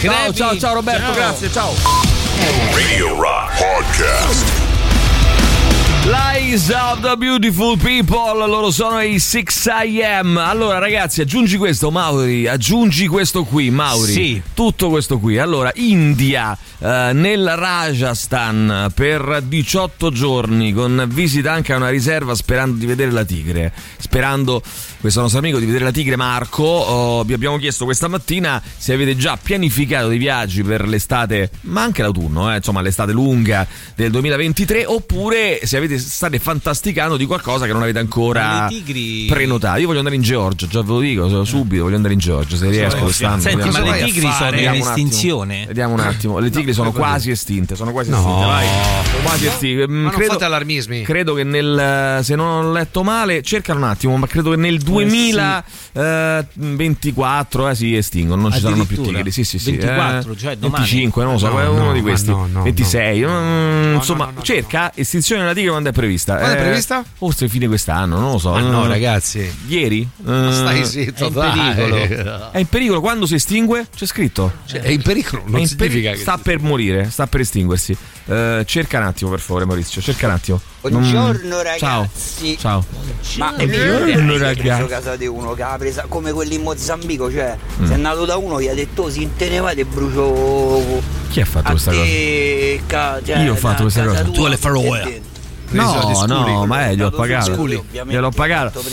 Ciao, ciao, ciao Roberto, Ciao. grazie, ciao. Radio Rock Podcast. Lies of the Beautiful People, loro sono i 6am. Allora, ragazzi, aggiungi questo, Mauri. Aggiungi questo qui, Mauri. Sì. Tutto questo qui. Allora, India, eh, nel Rajasthan per 18 giorni, con visita anche a una riserva, sperando di vedere la tigre. Sperando, questo nostro amico, di vedere la tigre, Marco. Oh, vi abbiamo chiesto questa mattina se avete già pianificato dei viaggi per l'estate, ma anche l'autunno, eh, insomma, l'estate lunga del 2023, oppure se avete state fantasticando di qualcosa che non avete ancora tigri- prenotato. Io voglio andare in Georgia, già ve lo dico, subito voglio andare in Georgia, se riesco quest'anno. Senti, ma le tigri sono in estinzione? Vediamo un attimo. Le tigri sono quasi estinte. Sono quasi estinte. Vai. Sono quasi estinte. Mm, Ma non credo, fate allarmismi. credo che nel. Se non ho letto male, cercano un attimo, ma credo che nel 2024 eh, si estinguono. Non ci saranno più tigri. Sì, sì, sì. 24, eh, cioè domani? 25, non lo so. No, uno no, di questi. no, no, 26. mm, insomma, no, no, no. cerca estinzione della tigre quando è prevista. Quando è Eh, prevista? Forse fine quest'anno, non lo so. Ma no, Eh, ragazzi. Ieri? Stai Eh, zitto, è in dai. pericolo. È in pericolo quando si estingue? C'è scritto. Cioè, è in pericolo, È non in significa peri- che sta per morire, sta per estinguersi. Eh, cerca un attimo, per favore, Maurizio. Cerca un attimo. Buongiorno, Non- ragazzi. Ciao. Ma è che ragazzi. casa di uno che ha presa come quelli in Mozambico, cioè Mm. se è nato da uno gli ha detto "Oh, si intenevate e brucio Chi ha fatto questa cosa? cioè, Io ho fatto questa cosa. tua, Tu alle Faroe. No, sculi, no, ma eh, gli ho Dato pagato. ovviamente, Gliel'ho pagato.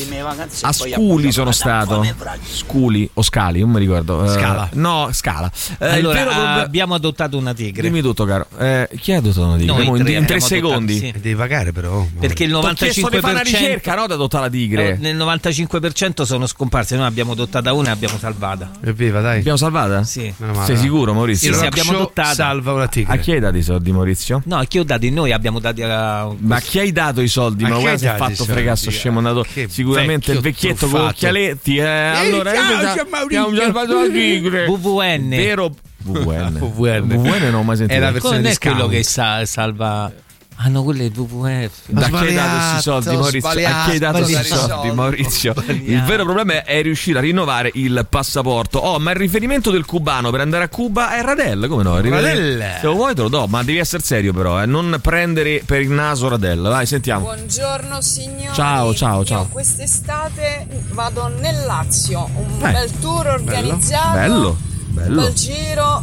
A Sculi sono stato. Sculi o Scali, non mi ricordo. Eh, Scala. No, Scala. Eh, allora, proble- abbiamo adottato una tigre. Dimmi tutto, caro. Eh, chi ha adottato una tigre? Noi in, tre in tre abbiamo adottato, secondi. sì. Devi pagare però. Perché il Ti ho chiesto di fare una 95%, ricerca, no? Da adottare la tigre. eh, nel 95% sono scomparse. Noi abbiamo adottata una e abbiamo salvata. Evviva, dai. L'abbiamo salvata? Sì. Sei sicuro, Maurizio? Sì, abbiamo adottata. salva una A tigre. chi hai dato i soldi, Maurizio? No, chi ho dati? Noi abbiamo dati a. Ma a chi hai dato i soldi? A Ma guarda si è fatto fregare sto scemo andato sicuramente il vecchietto con occhialetti eh, allora ciao, ciao, Maurizio. abbiamo già fatto la tigre VVN. vero VVN VVN. VVN non ho mai sentito È la versione non è quello che sa- salva. No, quello è WWF. Da chi hai dato questi soldi, Maurizio? A chi hai dato questi soldi, Maurizio? Il vero problema è riuscire a rinnovare il passaporto. Oh, ma il riferimento del cubano per andare a Cuba è Radel, come no? Radel. Se lo vuoi te lo do, ma devi essere serio però, eh. non prendere per il naso Radel. Vai, sentiamo. Buongiorno signori. Ciao, ciao, ciao. Io quest'estate vado nel Lazio, un Eh, bel tour organizzato. Bello, Un bello. bel giro.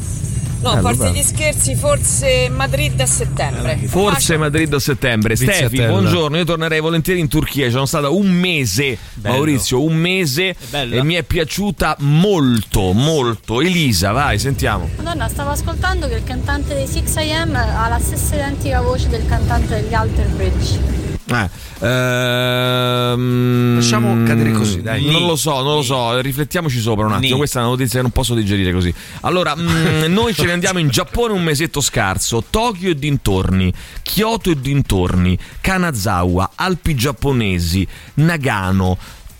No, Bello, a parte bello. gli scherzi, forse Madrid a settembre. Forse Madrid a settembre. Stefi, buongiorno. Io tornerei volentieri in Turchia. Sono stata un mese, Maurizio, un mese e mi è piaciuta molto, molto. Elisa, vai, sentiamo. Madonna, stavo ascoltando che il cantante dei 6am ha la stessa identica voce del cantante degli Alter Bridge. Eh, ehm, Lasciamo cadere così, dai. Non lo so, non lo so, riflettiamoci sopra un attimo. Ni. Questa è una notizia che non posso digerire così. Allora, mm, noi ce [laughs] ne andiamo in Giappone un mesetto scarso, Tokyo e dintorni, Kyoto e dintorni, Kanazawa, Alpi giapponesi, Nagano.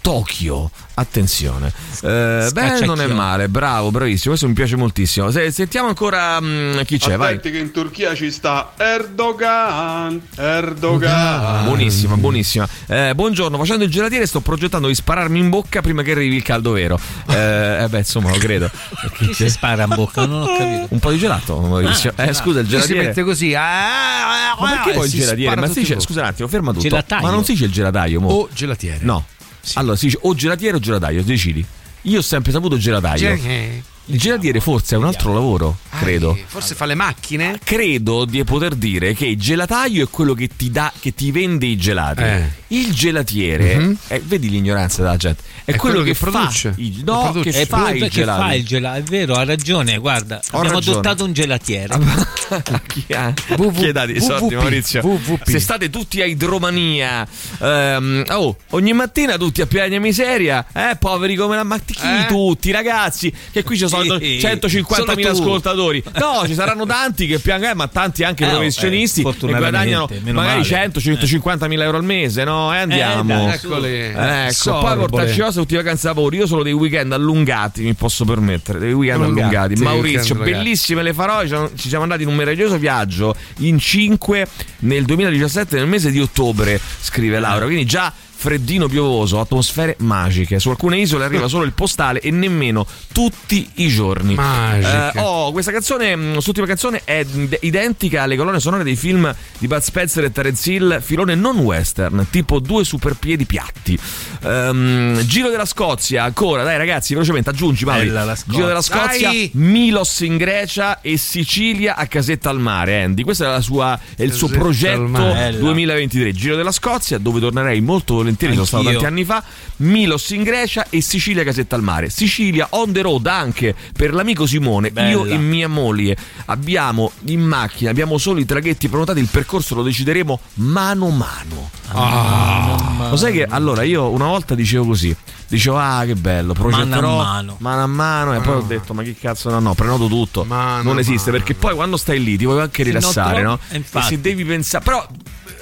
Tokyo, attenzione, eh, beh, non è male, bravo, bravissimo. Questo mi piace moltissimo. Se- sentiamo ancora mm, chi c'è, vai. Aspetti che in Turchia ci sta Erdogan. Erdogan. Buonissima, buonissima. Eh, buongiorno, facendo il gelatiere sto progettando di spararmi in bocca prima che arrivi il caldo vero. Eh, eh beh, insomma, lo credo. Chi si spara in bocca? Non ho capito. Un po' di gelato. Ah, eh, scusa, il Lui si gelatiere. mette così. ah, Ma perché ah, poi il si gelatiere? Ma si dice, scusa un attimo, ferma tutto. Gelataio. Ma non si dice il gelataio, mo? O gelatiere. No. Allora si dice o gelatiere o gelataio, decidi. Io ho sempre saputo gelataio. Gelatiere. Il gelatiere forse è un altro lavoro, credo. Ah, Forse fa le macchine? Credo di poter dire che il gelataio è quello che ti dà, che ti vende i gelati. Eh. Il gelatiere, Mhm. è- vedi l'ignoranza della gente, è, quello, che, produce. fa i, Che no, produce. che È fa proprio i che gelati. fa il gelato, è vero, ha ragione, guarda, abbiamo ragione. adottato un gelatiere. [laughs] chi ha, chi ha dato i soldi. Maurizio? Se state tutti a idromania, ehm, oh, ogni mattina tutti a piagna miseria, eh, poveri come la ma chi Eh? tutti, ragazzi, che qui ci sono Sì, 150.000 solo tu. ascoltatori. [laughs] No, ci saranno tanti che piangono, eh, ma tanti anche Eh, professionisti eh, che guadagnano magari male. 100-150.000 euro al mese, no? E andiamo. dai, Eccoli. Eh, ecco, Sorbole. poi portarci cosa tutti i vacanze a lavoro. Io solo dei weekend allungati, mi posso permettere. Dei weekend Allungati, allungati. Maurizio, weekend bellissime le farò. Ci siamo- Ci siamo andati in un meraviglioso viaggio in 5 nel 2017, nel mese di ottobre, scrive Laura. Quindi già freddino piovoso, atmosfere magiche. Su alcune isole arriva [laughs] solo il postale e nemmeno tutti i giorni. Magiche. Eh, oh, questa canzone, mh, quest'ultima canzone è id- identica alle colonne sonore dei film di Bud Spencer e Terence Hill, filone non western, tipo due superpiedi piatti. Ehm, Giro della Scozia, ancora, dai ragazzi, velocemente aggiungi Mauri. Giro della Scozia, Dai! Milos in Grecia e Sicilia a casetta al mare. Andy, questo è, la sua, è il suo progetto mare. 2023. Giro della Scozia, dove tornerei molto volentieri, sono stato Anch'io. tanti anni fa. Milos in Grecia e Sicilia casetta al mare. Sicilia on the road anche per l'amico Simone. Bella. Io e mia moglie abbiamo in macchina, abbiamo solo i traghetti prenotati. Il percorso lo decideremo mano a mano. Ah, Lo sai che allora io una volta dicevo così. Dicevo, ah, che bello, progetterò Mano a mano. mano a mano, e poi ho detto, ma che cazzo, no, no, prenoto tutto. Mano non esiste, mano. perché poi quando stai lì ti vuoi anche no, rilassare, troppo- no? eh, E infatti. se devi pensare, però.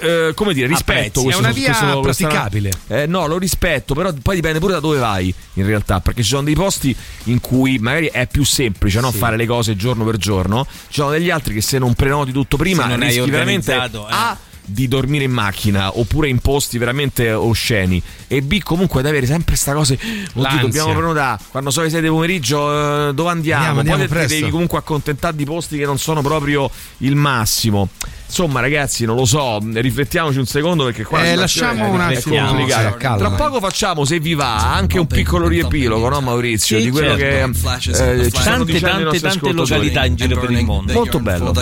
Eh, come dire, rispetto Apprezzi. questo, È una via questo- questa- praticabile. eh, no, lo rispetto, però poi dipende pure da dove vai in realtà, perché ci sono dei posti in cui magari è più semplice no? fare le cose giorno per giorno, ci sono degli altri che se non prenoti tutto prima Se non rischi veramente eh. A di dormire in macchina oppure in posti veramente osceni. E B comunque ad avere sempre sta cosa oddio dobbiamo prenotare. Quando sono le 6 del pomeriggio eh, dove andiamo, Andiamo, andiamo poi devi comunque accontentare di posti che non sono proprio il massimo. Insomma ragazzi non lo so riflettiamoci un secondo perché qua Eh, lasciamo un attimo, tra poco facciamo se vi va anche un piccolo riepilogo no Maurizio Sì, di quello certo. che eh, ci stanno Tante, tante, tante località in giro per il mondo. molto bello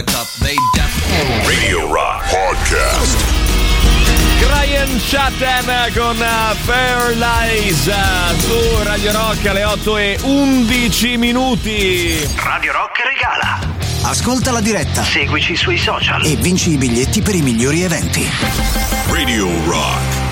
Radio Rock Podcast. Brian Chatham con uh, Fair Lies uh, su Radio Rock alle 8 e 11 minuti. Radio Rock regala. Ascolta la diretta. Seguici sui social. E vinci i biglietti per i migliori eventi. Radio Rock.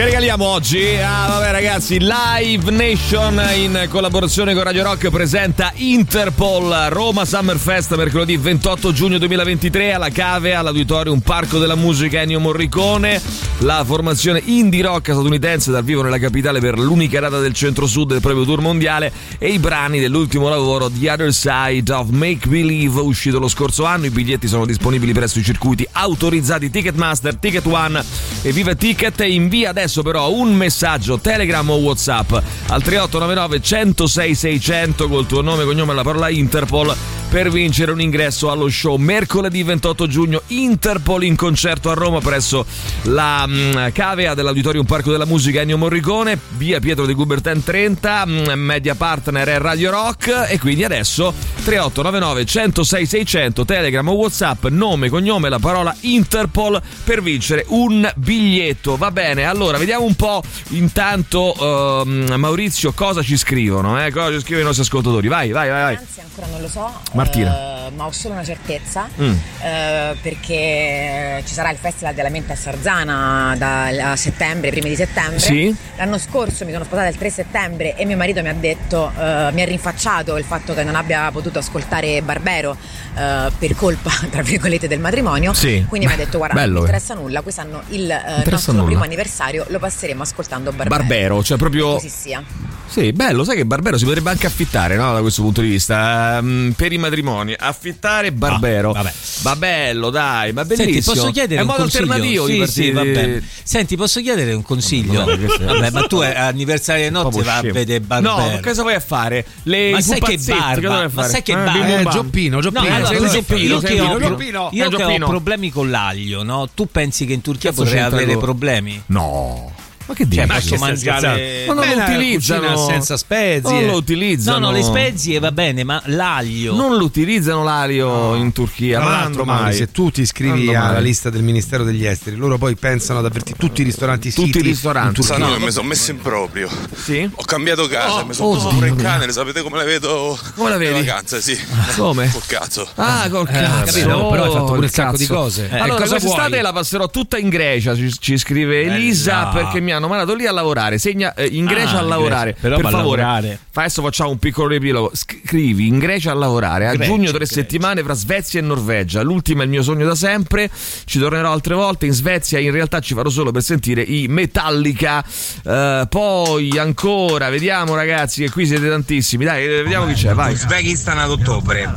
Che regaliamo oggi? Ah, vabbè, ragazzi, Live Nation in collaborazione con Radio Rock presenta Interpol Roma Summer Fest mercoledì 28 giugno 2023 alla Cave, all'Auditorium Parco della Musica Ennio Morricone. La formazione indie rock statunitense dal vivo nella capitale per l'unica data del centro-sud del proprio tour mondiale e i brani dell'ultimo lavoro The Other Side of Make Believe uscito lo scorso anno. I biglietti sono disponibili presso i circuiti autorizzati Ticketmaster, Ticket One e Viva Ticket. Invia adesso però un messaggio Telegram o Whatsapp al 3899 106 600 col tuo nome, cognome e la parola Interpol per vincere un ingresso allo show mercoledì 28 giugno Interpol in concerto a Roma presso la mh, cavea dell'Auditorium Parco della Musica Ennio Morricone, via Pietro di Coubertin 30, mh, media partner è Radio Rock e quindi adesso 3899 106 600 Telegram o Whatsapp, nome, cognome, la parola Interpol per vincere un biglietto. Va bene, allora vediamo un po' intanto ehm, Maurizio cosa ci scrivono, eh? cosa ci scrivono i nostri ascoltatori. Vai, vai, vai. vai. Anzi, ancora non lo so. Martina. eh, ma ho solo una certezza. Mm. eh, perché ci sarà il Festival della Mente a Sarzana da a settembre, primi di settembre. Sì. L'anno scorso mi sono sposata il 3 settembre e mio marito mi ha detto, eh, mi ha rinfacciato il fatto che non abbia potuto ascoltare Barbero per colpa, [laughs] tra virgolette, del matrimonio. Sì. Quindi mi ha detto, guarda, Bello, non mi eh. interessa nulla, quest'anno il interessa nostro nulla. primo anniversario lo passeremo ascoltando Barbero. Barbero, cioè proprio Così sia. Sì, bello, sai che Barbero si potrebbe anche affittare, no? Da questo punto di vista, Ehm, per i matrimoni, affittare Barbero. vabbè. Va bello, dai, ma bellissimo. Senti, posso chiedere È un modo consiglio? alternativo sì, di sì, partire. va bene. Senti, posso chiedere un consiglio? No, questo è- Vabbè, ma tu è anniversario di notte va a vedere Barbero. No, cosa vai a fare? Le ma sai che barba? Ma sai che Eh, barba? Eh. Gioppino, Gioppino. No, allora, Gioppino, io che, ho, Gioppino. io che ho problemi con l'aglio, no? Tu pensi che in Turchia potrei avere problemi? No. Ma che dici? Cioè, Ma che mangiare. Ma non Beh, lo utilizzano senza spezie. Non lo utilizzano. No, no, le spezie va bene, ma l'aglio. Non lo utilizzano l'aglio in Turchia. Tra Ma l'altro, Mauri, mai? se tu ti iscrivi alla mai? lista del Ministero degli Esteri, loro poi pensano ad avverti tutti i ristoranti Tutti i ristoranti. in Turchia. No, mi sono messo in proprio. Sì? Ho cambiato casa, Oh, mi sono oh, preso pure il cane, sapete come la vedo? Come la vedi? Le vacanze, sì. Come? Col cazzo. Ah, col Eh, cazzo. capito? Però hai fatto pure il un sacco di cose. Eh, allora, cosa quest'estate la passerò tutta in Grecia, ci, scrive Elisa, perché mi hanno mandato lì a lavorare. Segna eh, in Grecia Ah, a lavorare. Grecia. Però per favore, lavorare. fa- adesso facciamo un piccolo riepilogo. Scrivi in Grecia a lavorare. A Grecia, giugno tre Grecia. settimane fra Svezia e Norvegia. L'ultima è il mio sogno da sempre. Ci tornerò altre volte. In Svezia in realtà ci farò solo per sentire i Metallica. Eh, poi ancora, vediamo ragazzi, che qui siete tantissimi. Dai, eh, vediamo chi c'è. Vai. Uzbekistan ad ottobre,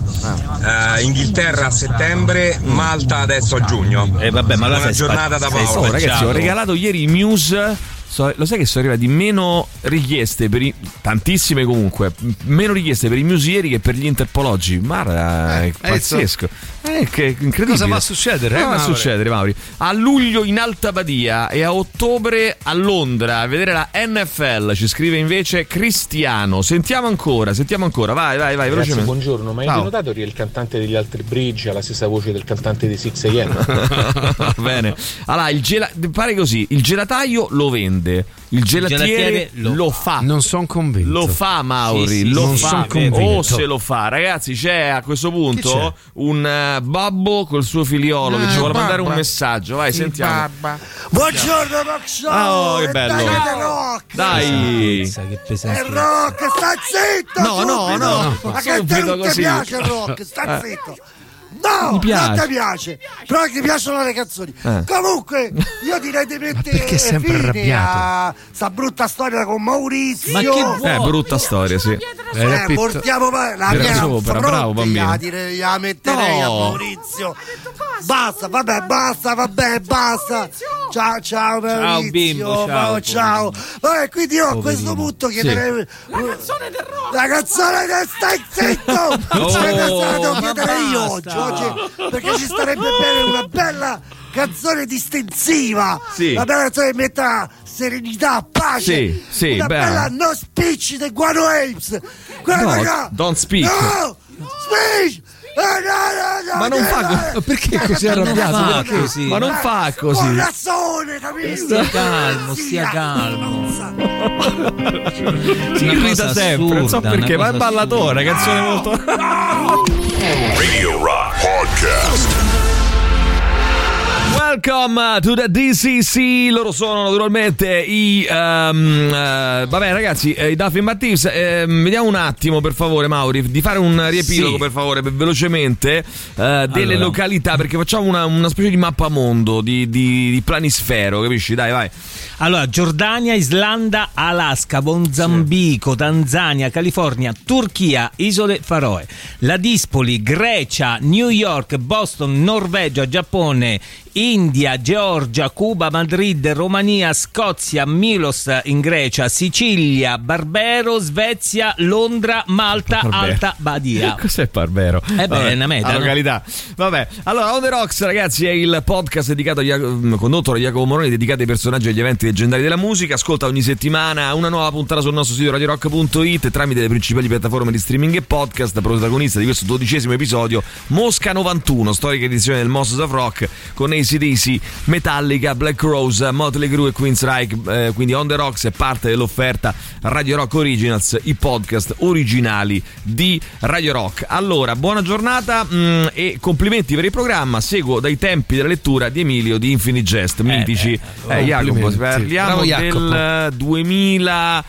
Eh, Inghilterra a settembre, Malta adesso a giugno. E vabbè, ma sei giornata da sei Oh, Paolo. ragazzi, ho regalato ieri i Muse. So- lo sai che sono arrivati meno richieste per i. tantissime comunque. Meno richieste per i Muse ieri che per gli Interpologi. Guarda, è Eh, pazzesco. Eh, che incredibile. Cosa va a succedere, eh, Cosa va a succedere, Mauri? A luglio in Alta Badia e a ottobre a Londra a vedere la NFL. Ci scrive invece Cristiano. Sentiamo ancora, sentiamo ancora. Vai, vai, vai, Ragazzi, velocemente. buongiorno, ma avete notato che il cantante degli altri Bridge ha la stessa voce del cantante di 6am? [laughs] Va bene. Allora, il gela- pare così: il gelataio lo vende, il gelatiere, gelatiere lo, lo fa. Non sono convinto. Lo fa Mauri, Sì, sì, lo non fa. son convinto. O se lo fa, ragazzi, c'è a questo punto un eh, babbo col suo figliolo che ci vuole mandare un messaggio. Vai, sentiamo. Buongiorno Rock Show! Oh, che bello. Dai, che rock! Dai. Che E pesante. rock, sta zitto! No, no, subito. no, Ma che a te non ti piace il rock, [laughs] sta Eh. zitto! No, Mi piace. non ti piace, però ti piacciono le canzoni. Eh. Comunque, io direi di mettere perché è sempre fine arrabbiato? a sta brutta storia con Maurizio. Ma che vuoi? Eh, brutta storia, sì. Eh, Eh, portiamo la mia sopra, bravo, bambino. La, dire- la metterei No. a Maurizio. Basta, vabbè, basta, vabbè, basta. Ciao, ciao, Maurizio. bimbo, ciao, ciao. Vabbè, quindi io a questo punto chiederei la canzone del rock. La canzone del [laughs] stai zitto. Oh, questa la devo ma chiedere io oggi, oggi, perché ci starebbe bene una bella canzone distensiva. Sì. Una bella canzone che metta serenità, pace. Sì, sì, una bella. bella no speech dei Guano Apes. Guarda No, qua. don't speak. No! Speech! Eh, Ma non no, fa no. co- Perché così Ma non arrabbiato? fa così. Ma non fa così. Corazzone, capito? Stia calmo, stia calmo. [laughs] Si irrita sempre, non so perché, ma è ballatore, canzone molto. [laughs] Radio Rock Podcast. Welcome to the DCC. Loro sono naturalmente i. ehm, eh, vabbè, ragazzi, eh, i Duffy Thieves. ehm, vediamo un attimo, per favore, Mauri, di fare un riepilogo, Sì. per favore, velocemente, eh, delle Allora. località, perché facciamo una, una specie di mappamondo, di, di, di planisfero, capisci? Dai, vai. Allora, Giordania, Islanda, Alaska, Mozambico, Tanzania, California, Turchia, Isole Faroe, la Dispoli, Grecia, New York, Boston, Norvegia, Giappone, India, Georgia, Cuba, Madrid, Romania, Scozia, Milos in Grecia, Sicilia, Barbero, Svezia, Londra, Malta, Barbero. Alta Badia. [laughs] Cos'è Barbero? Eh beh, è una meta, la no? località. Vabbè, allora, On The Rocks, ragazzi, è il podcast dedicato a Iaco- condotto da Jacopo Moroni, dedicato ai personaggi e agli eventi leggendari della musica. Ascolta ogni settimana una nuova puntata sul nostro sito radiorock.it tramite le principali piattaforme di streaming e podcast. Protagonista di questo dodicesimo episodio, Mosca 91, storica edizione del Mossos of Rock con ACDC, Metallica, Black Rose, Motley Crue e Queen's Reich. Eh, quindi On The Rocks è parte dell'offerta Radio Rock Originals, i podcast originali di Radio Rock. Allora, buona giornata mm, e complimenti per il programma. Seguo dai tempi della lettura di Emilio di Infinite Jest, mitici. beh, Eh, Jacopo, complimenti. parliamo Bravo, Jacopo. del 2000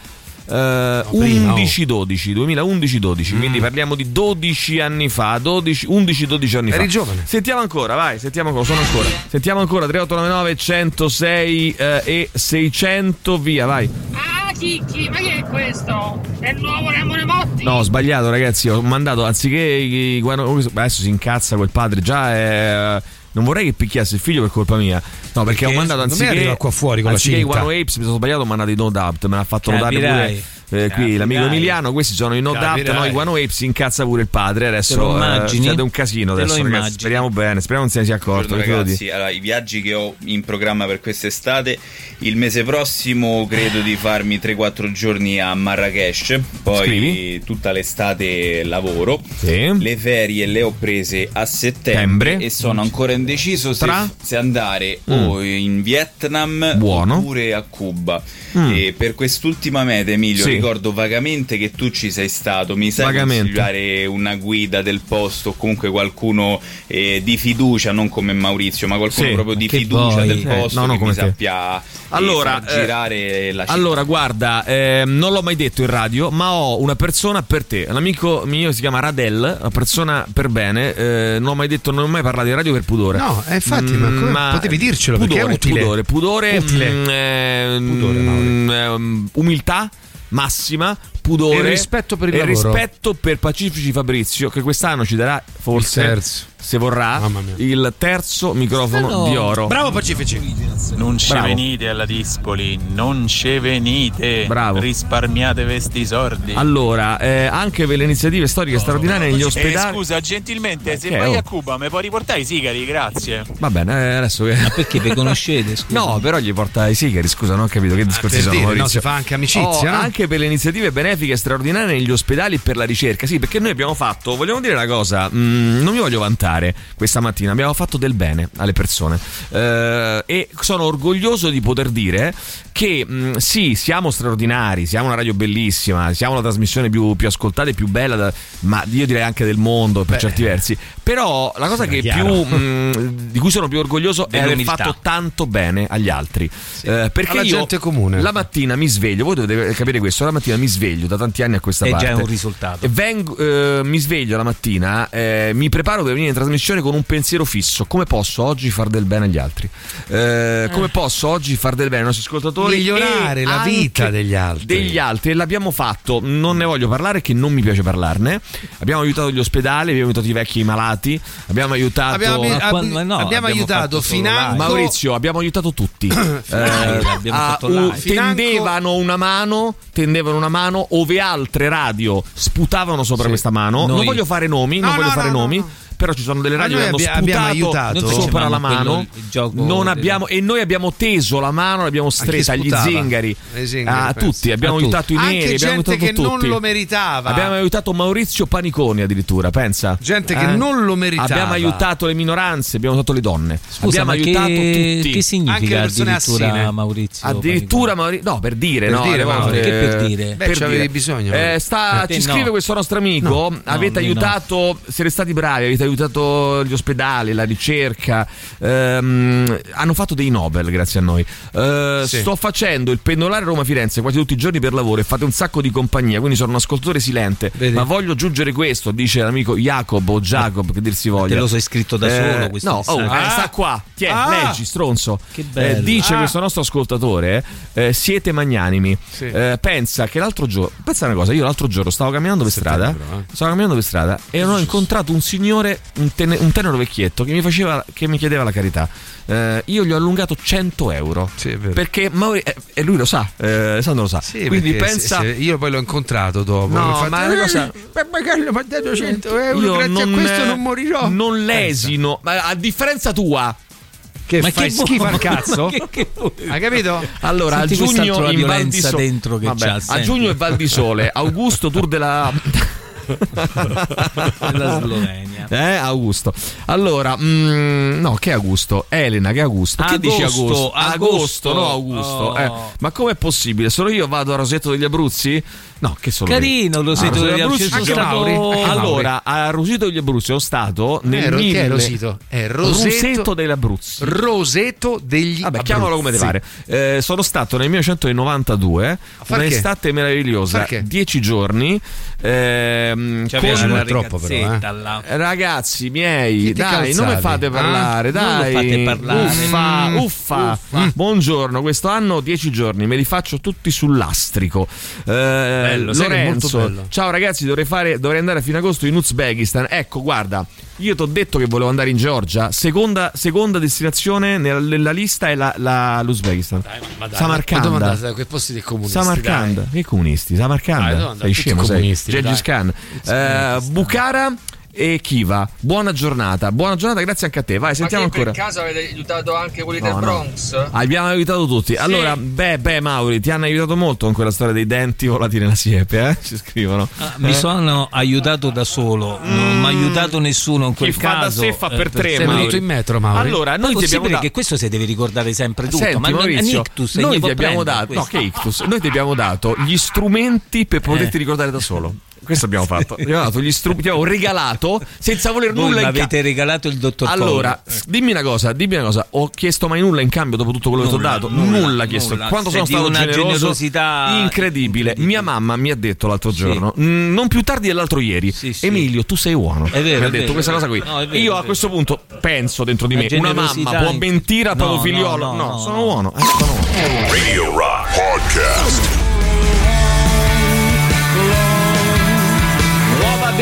eh, oh. 11-12 2011-12 quindi parliamo di 12 anni fa 12 11-12 anni fa Eri giovane. sentiamo ancora vai sentiamo ancora sono ancora sentiamo ancora 3899 106 eh, e 600 via vai Ah, Chicchi, ma che è questo? È il nuovo Ramone Motti? No, ho sbagliato, ragazzi. Ho mandato anziché adesso si incazza quel padre. Già è. Non vorrei che picchiasse il figlio per colpa mia. No, perché, Perché ho mandato secondo me anziché. arriva qua fuori con la anziché cinta. Guano Apes, mi sono sbagliato, ho mandato i No Doubt. Me l'ha fatto notare Capirai. pure. Eh, qui Capirai. l'amico Emiliano, questi sono i No Doubt, Capirai. no, i Guano Apes, si incazza pure il padre. Adesso eh, immagini? succede un casino adesso, ragazzi. Speriamo bene, speriamo non se ne sia accorto. Ragazzi, allora, i viaggi che ho in programma per quest'estate, il mese prossimo credo di farmi 3-4 giorni a Marrakesh, poi Scrivi. tutta l'estate lavoro, Sì. le ferie le ho prese a settembre Settembre. e sono ancora indeciso se, se andare Mm. o in Vietnam Buono. oppure a Cuba. Mm. E per quest'ultima meta, Emilio, Sì. Ricordo vagamente che tu ci sei stato, mi sai Vagamente. consigliare una guida del posto o comunque qualcuno eh, di fiducia, non come Maurizio, ma qualcuno Sì. proprio di fiducia vuoi? del Eh, posto no, no, che come mi sappia eh, Allora, far girare la città. Allora, guarda, ehm, non l'ho mai detto in radio, ma ho una persona per te. Un amico mio si chiama Radel, una persona per bene. eh, non ho mai detto, non ho mai parlato in radio per pudore. No, eh, infatti, ma come- potevi dircelo, perché è pudore, utile. Pudore, pudore, Utile. mm, ehm, Pudore, mm, ehm, umiltà massima, pudore E rispetto per il e lavoro. rispetto per Pacifici Fabrizio, che quest'anno ci darà forse, Il terzo. se vorrà, il terzo microfono No. di oro. Bravo Pacifici. Non ci Bravo. venite alla Dispoli, non ci venite. Bravo. Risparmiate questi sordi. Allora, eh, anche per le iniziative storiche straordinarie negli Eh, ospedali. scusa, gentilmente, se Che, vai oh? a Cuba mi puoi riportare i sigari, grazie. Va bene, eh, adesso che. Perché vi conoscete? [laughs] Scusa. No, però gli porta i sigari, scusa, non ho capito che discorsi per sono. dire, no, si fa anche amicizia, Oh, no? Anche per le iniziative benefiche straordinarie negli ospedali per la ricerca. Sì, perché noi abbiamo fatto, vogliamo dire una cosa, mm, non mi voglio vantare questa mattina, abbiamo fatto del bene alle persone. Eh, e sono orgoglioso di poter dire che mm, sì, siamo straordinari, siamo una radio bellissima, siamo la trasmissione più, più ascoltata e più bella, da- ma io direi anche del mondo per certi versi. Però la cosa che chiaro. più, mm, di cui sono più orgoglioso è aver fatto tanto bene agli altri. Eh, perché Alla io gente comune. la mattina mi sveglio, voi dovete capire questo, la mattina mi sveglio da tanti anni a questa È parte. già un risultato. E vengo- eh, mi sveglio la mattina, eh, mi preparo per venire in trasmissione con un pensiero fisso. Come posso oggi far del bene agli altri? Eh, come posso oggi far del bene ai nostri ascoltatori? Migliorare la vita degli altri. Degli altri. E l'abbiamo fatto. Non ne voglio parlare, che non mi piace parlarne. Abbiamo aiutato gli ospedali, abbiamo aiutato i vecchi e i malati. Abbiamo aiutato. Abbiamo, ab- quando- no, abbiamo abbiamo aiutato Financo. live. Maurizio, abbiamo aiutato tutti. [coughs] Eh, abbiamo a- fatto u- live. tendevano una mano, tendevano una mano ove altre radio sputavano sopra Sì. questa mano. Non Noi- voglio fare nomi, non No, voglio no, fare no, nomi. No, no. Però ci sono delle radio che hanno abbiamo sputato aiutato. Sopra la mano. quello- Non abbiamo- e noi abbiamo teso la mano, l'abbiamo stretta agli zingari. Zingari, a penso. tutti. Abbiamo A tutti. aiutato i Anche neri. Abbiamo gente che non tutti. lo meritava. Abbiamo aiutato Maurizio Paniconi addirittura, pensa. Gente che Eh? non lo meritava. Abbiamo aiutato le minoranze, abbiamo aiutato le donne. Scusa, abbiamo aiutato che, tutti. che significa Anche le persone addirittura assine. Maurizio? Addirittura Maurizio, no, per dire, Per no, dire, Mauri. Che per dire? Beh, c'avevi bisogno. Eh, sta- ci no. scrive questo nostro amico. No, avete no. aiutato, siete stati bravi, avete aiutato gli ospedali, la ricerca, ehm, hanno fatto dei Nobel grazie a noi. Eh, Sì. Sto facendo il pendolare Roma-Firenze quasi tutti i giorni per lavoro e fate un sacco di compagnia, quindi sono un ascoltatore silente. Vedi? Ma voglio aggiungere questo, dice l'amico Jacob o Jacob, che dir si voglia. Te lo sei scritto da solo questo No, oh, eh, sta qua. Tiè, Ah. leggi, stronzo. Eh, dice Ah. questo nostro ascoltatore, eh, siete magnanimi. Sì. Eh, pensa che l'altro giorno, pensa una cosa, io l'altro giorno stavo camminando per strada, eh. stavo camminando per strada e ho incontrato un signore, un, tene- un tenero vecchietto che mi faceva, che mi chiedeva la carità. Eh, io gli ho allungato 100 euro. Sì, è vero. Perché Mauri, eh, e lui lo sa, eh, Alessandro lo sa. Sì, Quindi perché pensa... se- se- io poi l'ho incontrato dopo. No, mi ha fatto, ma è una cosa- "Eh, Pappagallo mi ha dato 100 euro. Io grazie non, a questo non morirò. Non lesino, ma a differenza tua. Che Ma fai che schifo vuoi? al cazzo? Che- che vuoi? Hai capito? Allora, Senti a giugno la in Val di violenza Sole- dentro che Vabbè, c'ha, a senti. giugno è Val di Sole, Augusto Tour della [laughs] Della Slovenia. Eh, Augusto. Allora, mm, no, che Augusto? Elena, che Augusto? Che dici Agosto, Agosto? agosto. no Augusto. Oh. Eh, ma com'è possibile? Solo io vado a Rosetto degli Abruzzi? No, che solo Carino, io. Rosetto Ah, degli Abruzzi, sono. Allora, a Rosetto degli Abruzzi sono stato nel Ero- che è mille- Rosito? È Rosetto- Rosetto degli Abruzzi. Roseto degli Vabbè, chiamalo come ti pare. Eh, sono stato nel 1992, far che? un'estate meravigliosa? 10 giorni. ehm, C'aveva con- troppo, però, eh. Ragazzi miei, dai, non mi calzavi? fate parlare, Ah? Non lo dai. fate parlare. Uffa, Mm. uffa. Buongiorno, questo anno 10 giorni, me li faccio tutti sul lastrico. Eh, molto Lorenzo, bello. ciao ragazzi, dovrei, fare, dovrei andare a fine agosto in Uzbekistan. Ecco, guarda, io ti ho detto che volevo andare in Georgia. Seconda, seconda destinazione nella, nella lista è la, la- l'Uzbekistan. Ma dai, Samarcanda. ma da quei posti dei comunisti? Samarcanda, dai? che comunisti? Samarcanda, Dai, sei scemo, sei. comunisti, Gengis dai. Khan. Eh, Bukhara e Kiva. Buona giornata, buona giornata, grazie anche a te. Vai, sentiamo ancora. caso avete aiutato anche quelli No, no. Abbiamo aiutato tutti. Allora, beh, beh, Mauri, ti hanno aiutato molto con quella storia dei denti volati nella siepe, eh? Ci scrivono. Mi Eh? sono aiutato da solo, non mi ha aiutato nessuno in quel Chi fa da caso. sé fa per eh, tre, Sei Mauri. venuto in metro, Mauri? Allora, noi ti abbiamo dato che questo si deve ricordare sempre tutto, Senti, ma Maurizio, ictus, noi ti abbiamo dato, no, che ictus? Noi ti abbiamo dato gli strumenti per poterti Eh. ricordare da solo. [laughs] Questo abbiamo fatto. [laughs] Abbiamo dato gli strumenti, ti abbiamo regalato senza voler Voi nulla mi in avete cambio. regalato il dottor Allora, Cole. dimmi una cosa, dimmi una cosa. Ho chiesto mai nulla in cambio dopo tutto quello che ti ho Nulla, dato? nulla, Nulla, chiesto. nulla. Quando Sei sono di stato una generoso, generosità incredibile. Mia mamma mi ha detto l'altro giorno, mm, non più tardi dell'altro ieri, sì. Emilio, tu sei buono. È vero, mi ha detto vero, questa è cosa vero. qui. No, è vero, Io è a vero. questo punto penso dentro di me, una generosità mamma può in- mentire a proprio No, figliolo. no, No, no, sono no. buono. eh, sono buono. Radio Rock Podcast.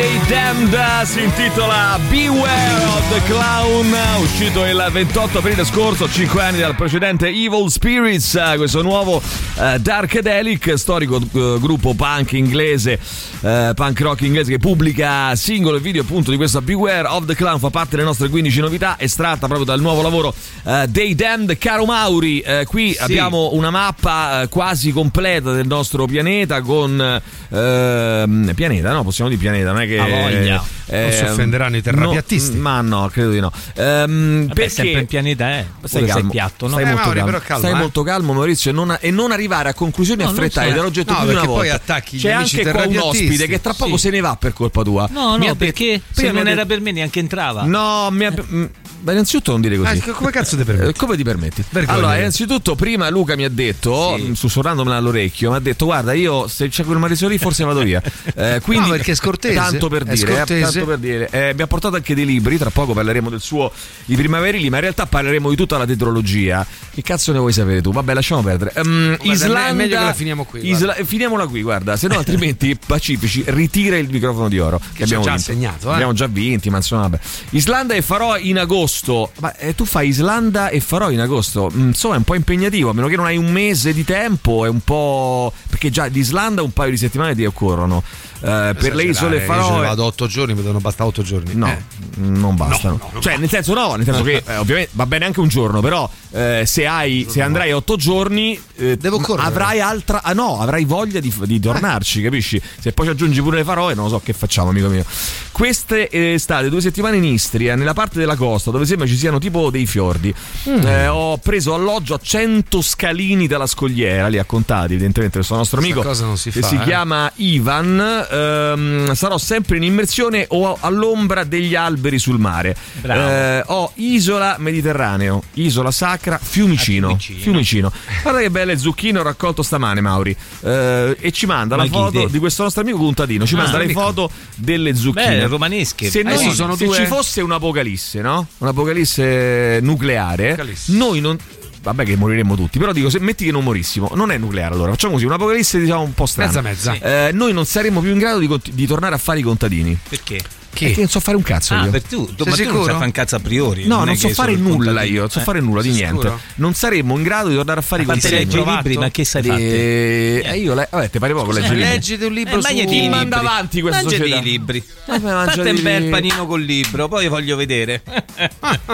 Dei Damned si intitola Beware of the Clown, uscito il 28 aprile scorso, 5 anni dal precedente Evil Spirits, eh, questo nuovo eh, Darkadelic, storico eh, gruppo punk inglese, eh, punk rock inglese che pubblica singolo e video appunto di questa Beware of the Clown, fa parte delle nostre 15 novità, estratta proprio dal nuovo lavoro eh, dei Damned. Caro Mauri, eh, qui abbiamo una mappa eh, quasi completa del nostro pianeta con ehm, pianeta, no? Possiamo dire pianeta, non è che Ha voglia. eh, Non si offenderanno i terrapiattisti. no, ma no, credo di no. Ehm, Vabbè, perché sempre il pianeta è. Stai calmo, piatto, no? stai, Eh, molto, Mauri, calmo. calma, Stai eh. molto calmo, Maurizio, e non, e non arrivare a conclusioni No, affrettate so. dell'oggetto No, più di una perché poi volta. attacchi gli C'è amici anche qua un ospite che tra poco Sì. se ne va per colpa tua. No, Mi no, ha detto- perché se non era detto- per me neanche entrava. No, mi ha- mm, ma innanzitutto non dire così. Ah, come cazzo ti permetti? Eh, Come ti permetti? Vergogna. Allora, innanzitutto, prima Luca mi ha detto, Sì. sussurrandomela all'orecchio, mi ha detto: Guarda, io se c'è quel Maurizio lì, forse vado via. [laughs] Eh, quindi, No, perché è scortese. Tanto per È dire, eh, tanto per dire. Eh, mi ha portato anche dei libri. Tra poco parleremo del suo I primaverili, ma in realtà parleremo di tutta la tetralogia. Che cazzo ne vuoi sapere tu? Vabbè, lasciamo perdere. Ehm, Guarda, Islanda. è meglio che la finiamo qui, Isla- finiamola qui, guarda, se no altrimenti [laughs] Pacifici ritira il microfono di oro. Che, ci abbiamo già vinto. assegnato, eh. Abbiamo già vinti, ma insomma, vabbè. Islanda e farò in agosto. Ma eh, tu fai Islanda e farò in agosto. Mm, Insomma, è un po' impegnativo, a meno che non hai un mese di tempo, è un po'. Perché già di Islanda un paio di settimane ti occorrono. Eh, per le isole Io farò. ne vado otto giorni, mi devono bastare otto giorni. No, Eh. non bastano. cioè, nel senso, no, nel senso che eh, ovviamente va bene anche un giorno, però eh, se, hai, se andrai otto giorni, eh, Devo correre. avrai altra. Ah, no, avrai voglia di, di tornarci, capisci? Se poi ci aggiungi pure le faroe, non lo so che facciamo, amico mio. Queste eh, state due settimane in Istria, nella parte della costa dove sembra ci siano tipo dei fiordi. Mm. Eh, ho preso alloggio a 100 scalini dalla scogliera, li ha contati evidentemente questo nostro Questa amico cosa non si che fa, si eh. chiama Ivan. Ehm, sarò sempre in immersione o all'ombra degli alberi sul mare. Eh, ho Isola Mediterraneo, Isola Sacra, Fiumicino. Ah, Fiumicino. Fiumicino. Guarda che belle zucchine ho raccolto stamane, Mauri. Eh, e ci manda Ma la foto te? di questo nostro amico contadino. Ci Ah, manda le amico. foto delle zucchine. Beh, romanesche. Se, Eh, noi- se due- ci fosse un'apocalisse, no? Un'apocalisse nucleare, Apocalisse. noi non. Vabbè, che moriremmo tutti. Però dico, se metti che non morissimo, non è nucleare allora. Facciamo così: un'apocalisse, diciamo, un po' strana. Mezza mezza. Eh, noi non saremmo più in grado di, di tornare a fare i contadini. Perché? Perché non so fare un cazzo Ah, io. per tu, tu, Sei ma tu non sicuro? sai fare un cazzo a priori. No, è non so che fare nulla contadino. io, non so Eh. fare nulla di sei niente. sicuro? Non saremmo in grado di tornare a fare i A parte contadini. leggere i provato? libri, ma che sai fare? Eh, eh, io le- vabbè, te pare poco Eh, leggere i libri. leggiti un libro Eh, su i Chi manda libri. avanti questa Mangiati società? i libri. Eh, ma mangiati Fate un i- bel panino col libro, poi voglio vedere. [laughs]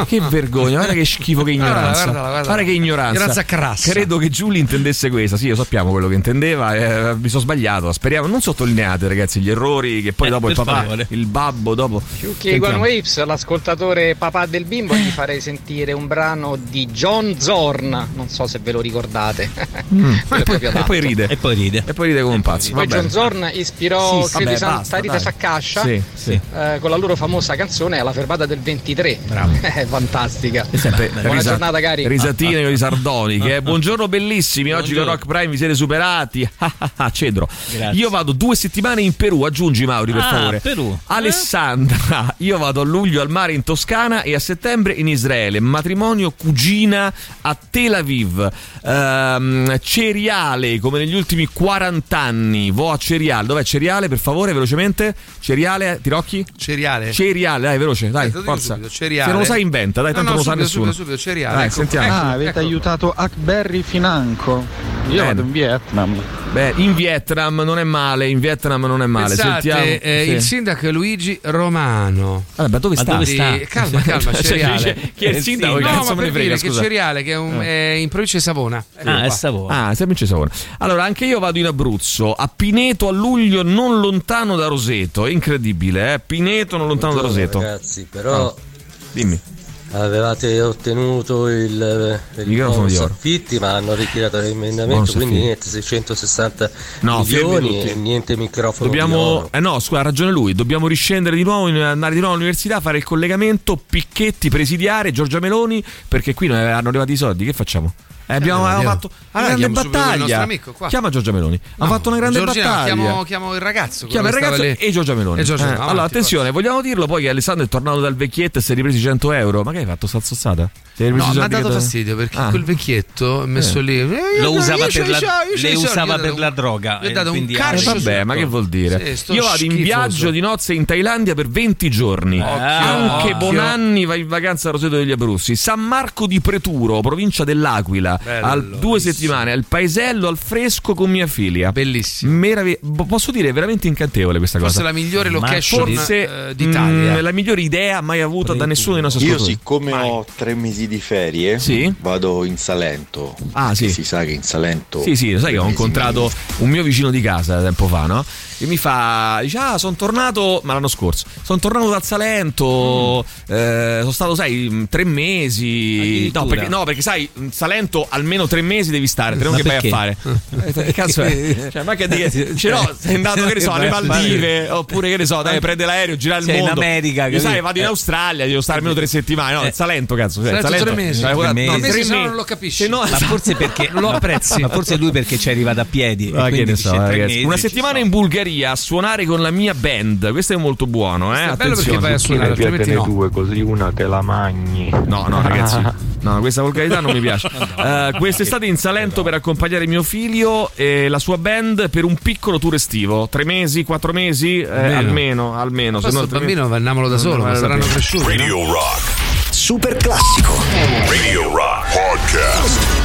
Che vergogna, guarda che schifo, che ignoranza. Guarda, guarda, guarda. Guarda che ignoranza. Ignoranza crassa. Credo che Giulia intendesse questa. Sì, lo sappiamo quello che intendeva. eh, mi sono sbagliato. Speriamo, non sottolineate, ragazzi, gli errori. Che poi Eh, dopo il papà, il babbo, dopo. Più che One Sentiamo. Waves, l'ascoltatore papà del bimbo, gli farei sentire un brano di John Zorn. Non so se ve lo ricordate. [laughs] Mm. E, poi, e poi ride. E poi ride. E poi ride come un pazzo. Poi John. Zorn ispirò, Sì, credo, vabbè, Santa basta, Rita dai. Saccascia Sì, sì. eh, con la loro famosa canzone La fermata del 23. Bravo. [laughs] È fantastica. E sempre Buona risa- giornata, cari. Risatine di sardoniche. eh. [laughs] Buongiorno bellissimi, oggi con. Rock Prime vi siete superati. Ah, Cedro. Grazie. Io vado due settimane in Perù, aggiungi Mauri per Ah, favore. Perù. Alessandra, io vado a luglio al mare in Toscana e a settembre in Israele. Matrimonio cugina a Tel Aviv. Ehm, cereale come negli ultimi 40 anni. Vo a cereale. Dov'è cereale per favore, velocemente? Cereale, Tirocchi? Cereale. Cereale, dai, veloce, dai, Eh, forza. subito, cereale. Se non lo sai inventa, dai, No, tanto no, non lo sa subito, nessuno. subito, subito, cereale, Dai, ecco. sentiamo. Ah, avete ecco. aiutato Hackberry Financo. Io Bene. vado in Vietnam. Beh, in Vietnam non è male, in Vietnam non è male. Pensate, Sentiamo. eh, Sì. il sindaco è Luigi Romano. Vabbè, ma dove Ma sta? dove sta? [laughs] Calma, calma, Cioè, cereale. chi è il Eh, sindaco? sì. Che No, cazzo ma per frega, dire che scusa. cereale che è, un- è in provincia di Savona. Ecco Ah, è. Savona. Ah, sempre in Savona. Allora, anche io vado in Abruzzo, a Pineto a luglio, non lontano da Roseto. È incredibile, eh? Pineto, non lontano da Roseto. Ragazzi, però Dimmi. Avevate ottenuto il, il microfono di oro. affitti, ma hanno ritirato l'emendamento, quindi niente 660 No, milioni e niente microfono Dobbiamo. Eh no, scusa, ha ragione lui. Dobbiamo riscendere di nuovo, andare di nuovo all'università, fare il collegamento, Picchetti, presidiare, Giorgia Meloni, perché qui non hanno arrivati i soldi. Che facciamo? Eh, abbiamo abbiamo fatto una Allora, grande battaglia. amico, qua. Chiama Giorgia Meloni. Ha No, fatto una grande Giorgina, battaglia. Chiamo, chiamo il ragazzo. Chiama il ragazzo lì. e Giorgia Meloni. E Giorgia Eh, Meloni, allora, avanti, attenzione, vogliamo dirlo poi che Alessandro è tornato dal vecchietto e si è ripreso i 100 euro. Ma che hai fatto? Sta zozzata? No, ripreso i mi ha dato fastidio perché Ah. quel vecchietto messo Eh. lì. eh, Lo usava per la- le usava per la droga, Gli ho eh, dato un calcio. vabbè, ma che vuol dire? Io vado in viaggio di nozze in Thailandia per 20 giorni. Anche occhio. Bonanni va in vacanza a Roseto degli Abruzzi. San Marco di Preturo, provincia dell'Aquila. Bello, al- due settimane al paesello al fresco con mia figlia. Bellissimo. Meravi- bo- posso dire, è veramente incantevole questa Forse cosa. la migliore location Forse eh, d'Italia. mm, la migliore idea mai avuta da nessuno dei nostri Io ascoltatori. siccome ho tre mesi di ferie, Sì? vado in Salento. Ah, sì. Che Si sa che in Salento... Sì, sì, lo sai che ho incontrato un mio vicino di casa tempo fa, no? E mi fa, dice, ah, sono tornato, ma l'anno scorso, sono tornato dal Salento, eh, sono stato, sai, tre mesi. No perché, no, perché sai, in Salento almeno tre mesi devi stare, te non che vai a fare. Eh, Che cazzo è? Cioè, ma che dire, cioè, no, sei andato, che ne so, [laughs] alle Maldive, oppure che ne so, dai, prende l'aereo, gira il Sei in mondo. America, Io, sai, vado in Eh. Australia, devo stare almeno tre settimane, no, Eh. il Salento, cazzo. cioè, il Salento tre mesi. Cioè, Tre no, mesi. tre Mesi, se no non lo capisci. Se no, Ma forse perché [laughs] lo apprezzi. Ma forse lui perché ci è arrivato a piedi. Ma e che ne so, mesi Una settimana in Bulgaria a suonare con la mia band. Questo è molto buono, eh? È bello perché vai a suonare, altrimenti no. due, così una te la magni. No, no, ragazzi. [laughs] No, questa volgarità non mi piace. Eh, quest'estate in Salento per accompagnare mio figlio e la sua band per un piccolo tour estivo. Tre mesi, quattro mesi? Eh, Almeno. almeno. Questo no, tre bambino mesi- andiamolo da solo, ma saranno cresciuti. no? Radio Rock. Super classico. Radio Rock Podcast.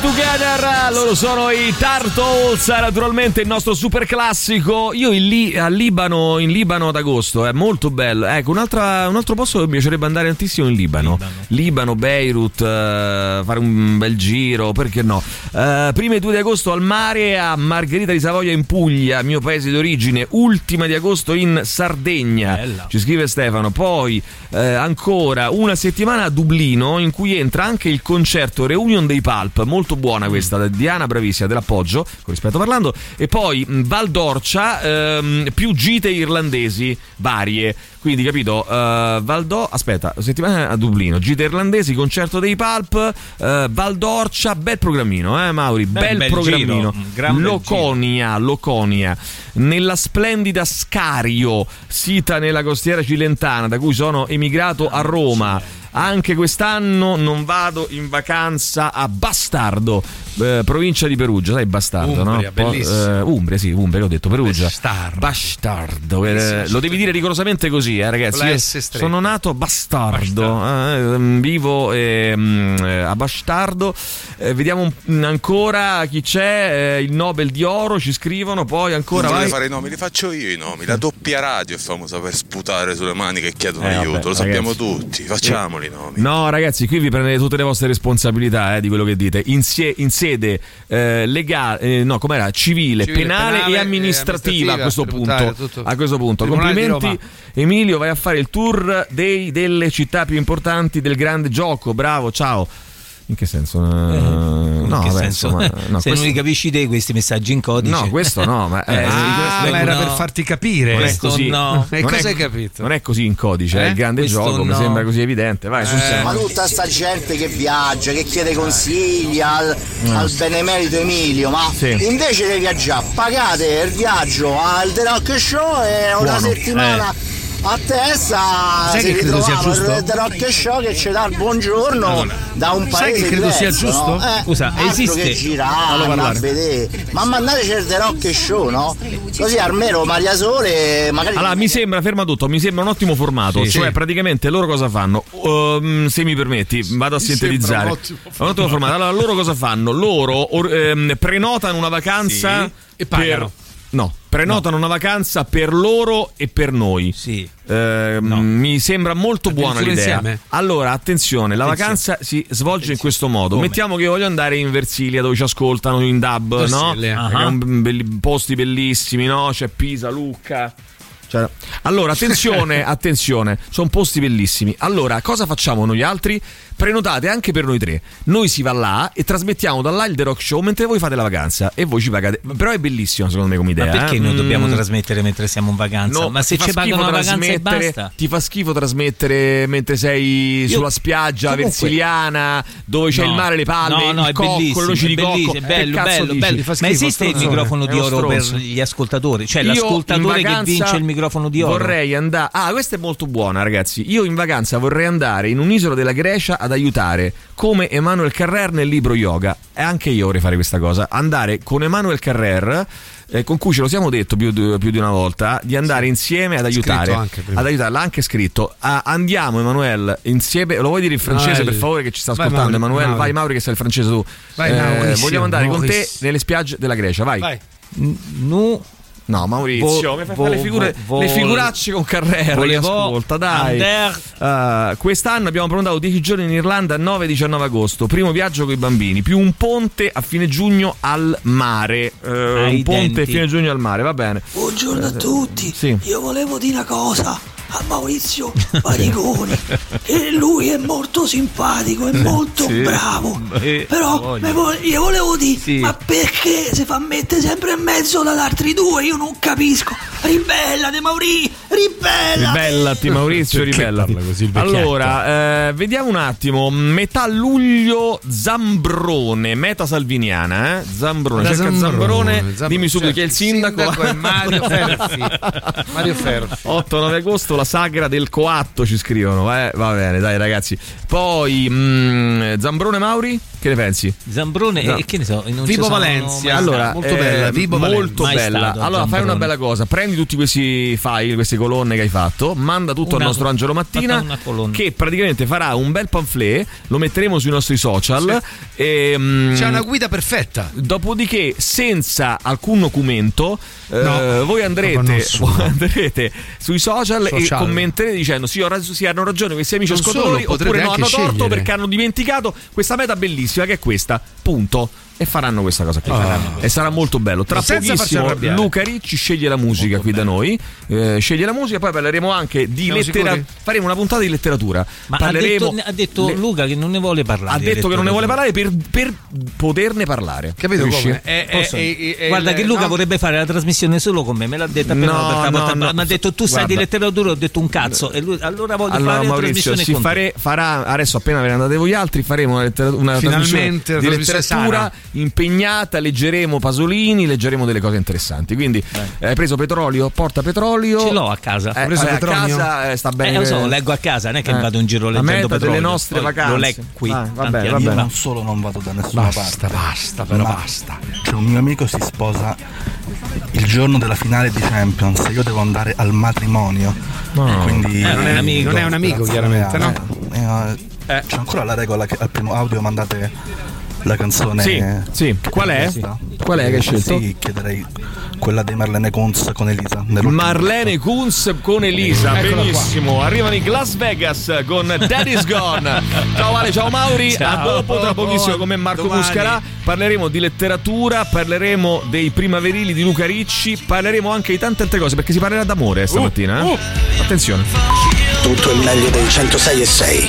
Together, loro sono i Turtles, naturalmente il nostro super classico. Io in Li- a Libano, in Libano ad agosto, è molto bello. Ecco, un'altra- un altro posto che mi piacerebbe andare tantissimo in Libano. Libano, Beirut, eh, fare un bel giro, perché no? Eh, prime e 2 di agosto al mare a Margherita di Savoia in Puglia, mio paese d'origine. Ultima di agosto in Sardegna. Ci scrive Stefano. Poi eh, ancora una settimana a Dublino in cui entra anche il concerto Reunion dei Pulp, molto buona questa, Diana bravissima, dell'appoggio, con rispetto parlando, e poi mh, Val d'Orcia, ehm, più gite irlandesi varie. Quindi, capito, eh, Valdò, aspetta, settimana a Dublino, gite irlandesi, concerto dei Pulp, eh, Val d'Orcia, bel programmino, eh Mauri, bel, bel programmino. giro, Loconia, Loconia, nella splendida Scario, sita nella costiera cilentana, da cui sono emigrato a Roma. Anche quest'anno non vado in vacanza a Bastardo, eh, provincia di Perugia, sai Bastardo, Umbria, no? Po- bellissimo. eh, Umbria, sì, Umbria, ho detto Perugia. Bastardo. Bastardo, eh, lo devi dire rigorosamente così, eh, ragazzi. Sono nato a Bastardo, eh, vivo ehm, eh, a Bastardo. Eh, vediamo ancora chi c'è, eh, il Nobel di Oro, ci scrivono, poi ancora non vai. fare i nomi, li faccio io i nomi. La doppia radio è famosa per sputare sulle mani che chiedono Eh, vabbè, aiuto, lo sappiamo ragazzi. tutti, facciamoli i nomi. No, ragazzi, qui vi prendete tutte le vostre responsabilità eh, di quello che dite. In, sie- in sede eh, legale, eh, no, com'era? Civile, Civile, penale, penale e e amministrativa, amministrativa, a questo punto. A questo punto. Complimenti, Emilio. Vai a fare il tour dei- delle città più importanti del grande gioco. Bravo, ciao. In che senso? Eh, no, In che vabbè, senso? insomma, [laughs] no, Se questo- non li capisci te questi messaggi in codice. No, questo no, ma eh, [laughs] Eh, Ah, questo- ma era no. per farti capire. non è questo così. no. E Non cosa è- hai capito? Non è così in codice, Eh? è il grande Questo gioco, mi no. sembra così evidente. Vai, serio. Ma tutta sta gente che viaggia, che chiede consigli al, al benemerito Emilio, ma Sì. invece di viaggiare, pagate il viaggio al The Rock Show e una Buono. settimana a testa Sai si che credo sia giusto? il The Rock Show che ci dà il buongiorno da un sai paese che credo sia diverso, giusto? no? Eh, Scusa, esiste- che girare, a vedere. Ma mandateci il The Rock Show, no? Così almeno Maria Sole magari Allora, mi sembra, ferma tutto, mi sembra un ottimo formato. Sì, cioè, sì. praticamente loro cosa fanno? Um, se mi permetti, vado a sintetizzare. un ottimo Un ottimo formato. Allora, loro cosa fanno? Loro or- ehm, prenotano una vacanza Sì, e pagano. per. No, prenotano una vacanza per loro e per noi. Sì. Ehm, Mi sembra molto buona l'idea. insieme? Allora, attenzione, la Attenzione. vacanza si svolge in questo modo. Come? Mettiamo che io voglio andare in Versilia dove ci ascoltano in dub, no? Versilia. È un belli- posti bellissimi, no? C'è Pisa, Lucca. Cioè, allora, attenzione, [laughs] attenzione, sono posti bellissimi. Allora, cosa facciamo noi altri? Prenotate anche per noi tre. Noi si va là e trasmettiamo da là il The Rock Show mentre voi fate la vacanza e voi ci pagate. Però è bellissimo secondo me come idea. Ma perché eh? noi dobbiamo Mm. trasmettere mentre siamo in vacanza? No, Ma se ci pagano schifo la vacanza e trasmettere- basta. Ti fa schifo trasmettere mentre sei sulla spiaggia comunque- versiliana, dove c'è No. il mare, le palme, no, no, il cocco, è di cocco. è bello, bello, bello. Fa Ma schifo, esiste il microfono di oro per gli ascoltatori? Cioè Io l'ascoltatore che vince il microfono di oro? Vorrei andare. Ah, questa è molto buona, ragazzi. Io in vacanza vorrei andare in un'isola della Grecia ad aiutare, come Emanuel Carrer nel libro Yoga. E anche io vorrei fare questa cosa. Andare con Emanuel Carrer. eh, con cui ce lo siamo detto più, di- più di una volta di andare insieme ad aiutare ad aiutare l'ha anche scritto Ah, andiamo Emanuele insieme lo vuoi dire in francese No, per il- favore che ci sta Vai, ascoltando Mauri, Emanuele Mauri. vai Mauri che sai il francese tu Vai, Eh, vogliamo andare con te nelle spiagge della Grecia vai, Vai. No, No, Maurizio, Vo- mi fai vo- fare le, figure, vo- le figuracce con Carrera. volevo ascolta, dai. Uh, quest'anno abbiamo prenotato 10 giorni in Irlanda, 9-19 agosto. Primo viaggio con i bambini, più un ponte a fine giugno al mare. Uh, un ponte denti. a fine giugno al mare, va bene. Buongiorno a tutti, Sì. io volevo dire una cosa a Maurizio Parigoni, che [laughs] lui è molto simpatico, è molto Sì. bravo, Eh, però voglio. io volevo dire, Sì. ma perché si fa mettere sempre in mezzo dagli altri due? Io non capisco, ribellate Mauri, ribellate! Ribellati Maurizio, ribellati. così? Allora, eh, vediamo un attimo. Metà luglio Zambrone, meta salviniana, eh? Zambrone, Da cerca Zambrone, Zambrone. Zambrone, Dimmi subito certo, chi è il il sindaco. sindaco è Mario [laughs] Ferfi. Mario Ferfi. 8-9 agosto la sagra del coatto ci scrivono. Eh, va bene, dai ragazzi. Poi mm, Zambrone Mauri? Che ne pensi? Zambrone No. e che ne so, non Vibo Valencia. Allora, molto eh, bella, Vibo molto bella. Allora, fai una bella cosa: prendi tutti questi file, queste colonne che hai fatto, manda tutto Una- al nostro Angelo Mattina. Che praticamente farà un bel pamphlet, lo metteremo sui nostri social. E, mm, C'è una guida perfetta. Dopodiché, senza alcun documento, eh, No, voi, andrete, voi andrete sui social, e Social. commenterete dicendo: Sì, ho sì, hanno ragione questi amici ascoltatori, oppure no, hanno torto scegliere. perché hanno dimenticato questa meta bellissima che è questa. Punto. E faranno questa cosa qui. E sarà molto bello. Tra Senza pochissimo. Luca Ricci sceglie la musica qui da noi. eh, sceglie la musica, poi parleremo anche di letteratura. Faremo una puntata di letteratura. Ma ha parleremo. detto, ha detto le- Luca che non ne vuole parlare. ha detto che non ne vuole letteratura. parlare per, per poterne parlare. Capito Capisci? come? È- è- è- è- Guarda è- che Luca no? vorrebbe fare la trasmissione solo con me, me l'ha detto appena No, no, no. Mi ha detto tu sai di letteratura, ho detto un cazzo. E lui, allora voglio Allora fare la Maurizio, trasmissione si con te. fare, farà adesso appena ve ne andate voi altri faremo una, lettera- una Finalmente trasmissione di trasmissione letteratura sana. Impegnata, leggeremo Pasolini, leggeremo delle cose interessanti. Quindi hai preso petrolio, porta petrolio. Ce l'ho a casa. Eh, Hai preso eh, a petrolio? casa eh, sta bene. Eh, lo so, leggo a casa, non è che Eh. vado in giro La leggendo meta delle petrolio. nostre Poi vacanze. Lo leggo qui. Ah, vabbè, tanti vabbè. Io non solo non vado da nessuna Basta, parte. basta, però ma basta. C'è un mio amico si sposa il giorno della finale di Champions. Io devo andare al matrimonio. No. Quindi, Eh, non è un amico. Non è un amico, chiaramente, no? eh, eh, C'è ancora la regola che al primo audio mandate la canzone. Sì, sì. Qual è? Qual è che hai scelto? Sì, chiederei quella di Marlene Kunz con Elisa. Marlene Kunz con Elisa, Eccola benissimo. Arrivano in Las Vegas con Daddy's [laughs] Gone. Ciao Ale, ciao Mauri. Ciao. A dopo, tra pochissimo con me Marco Domani. Muscarà. Parleremo di letteratura, parleremo dei primaverili di Luca Ricci, parleremo anche di tante altre cose perché si parlerà d'amore stamattina. eh? Attenzione. Tutto il meglio dei 106 e 6.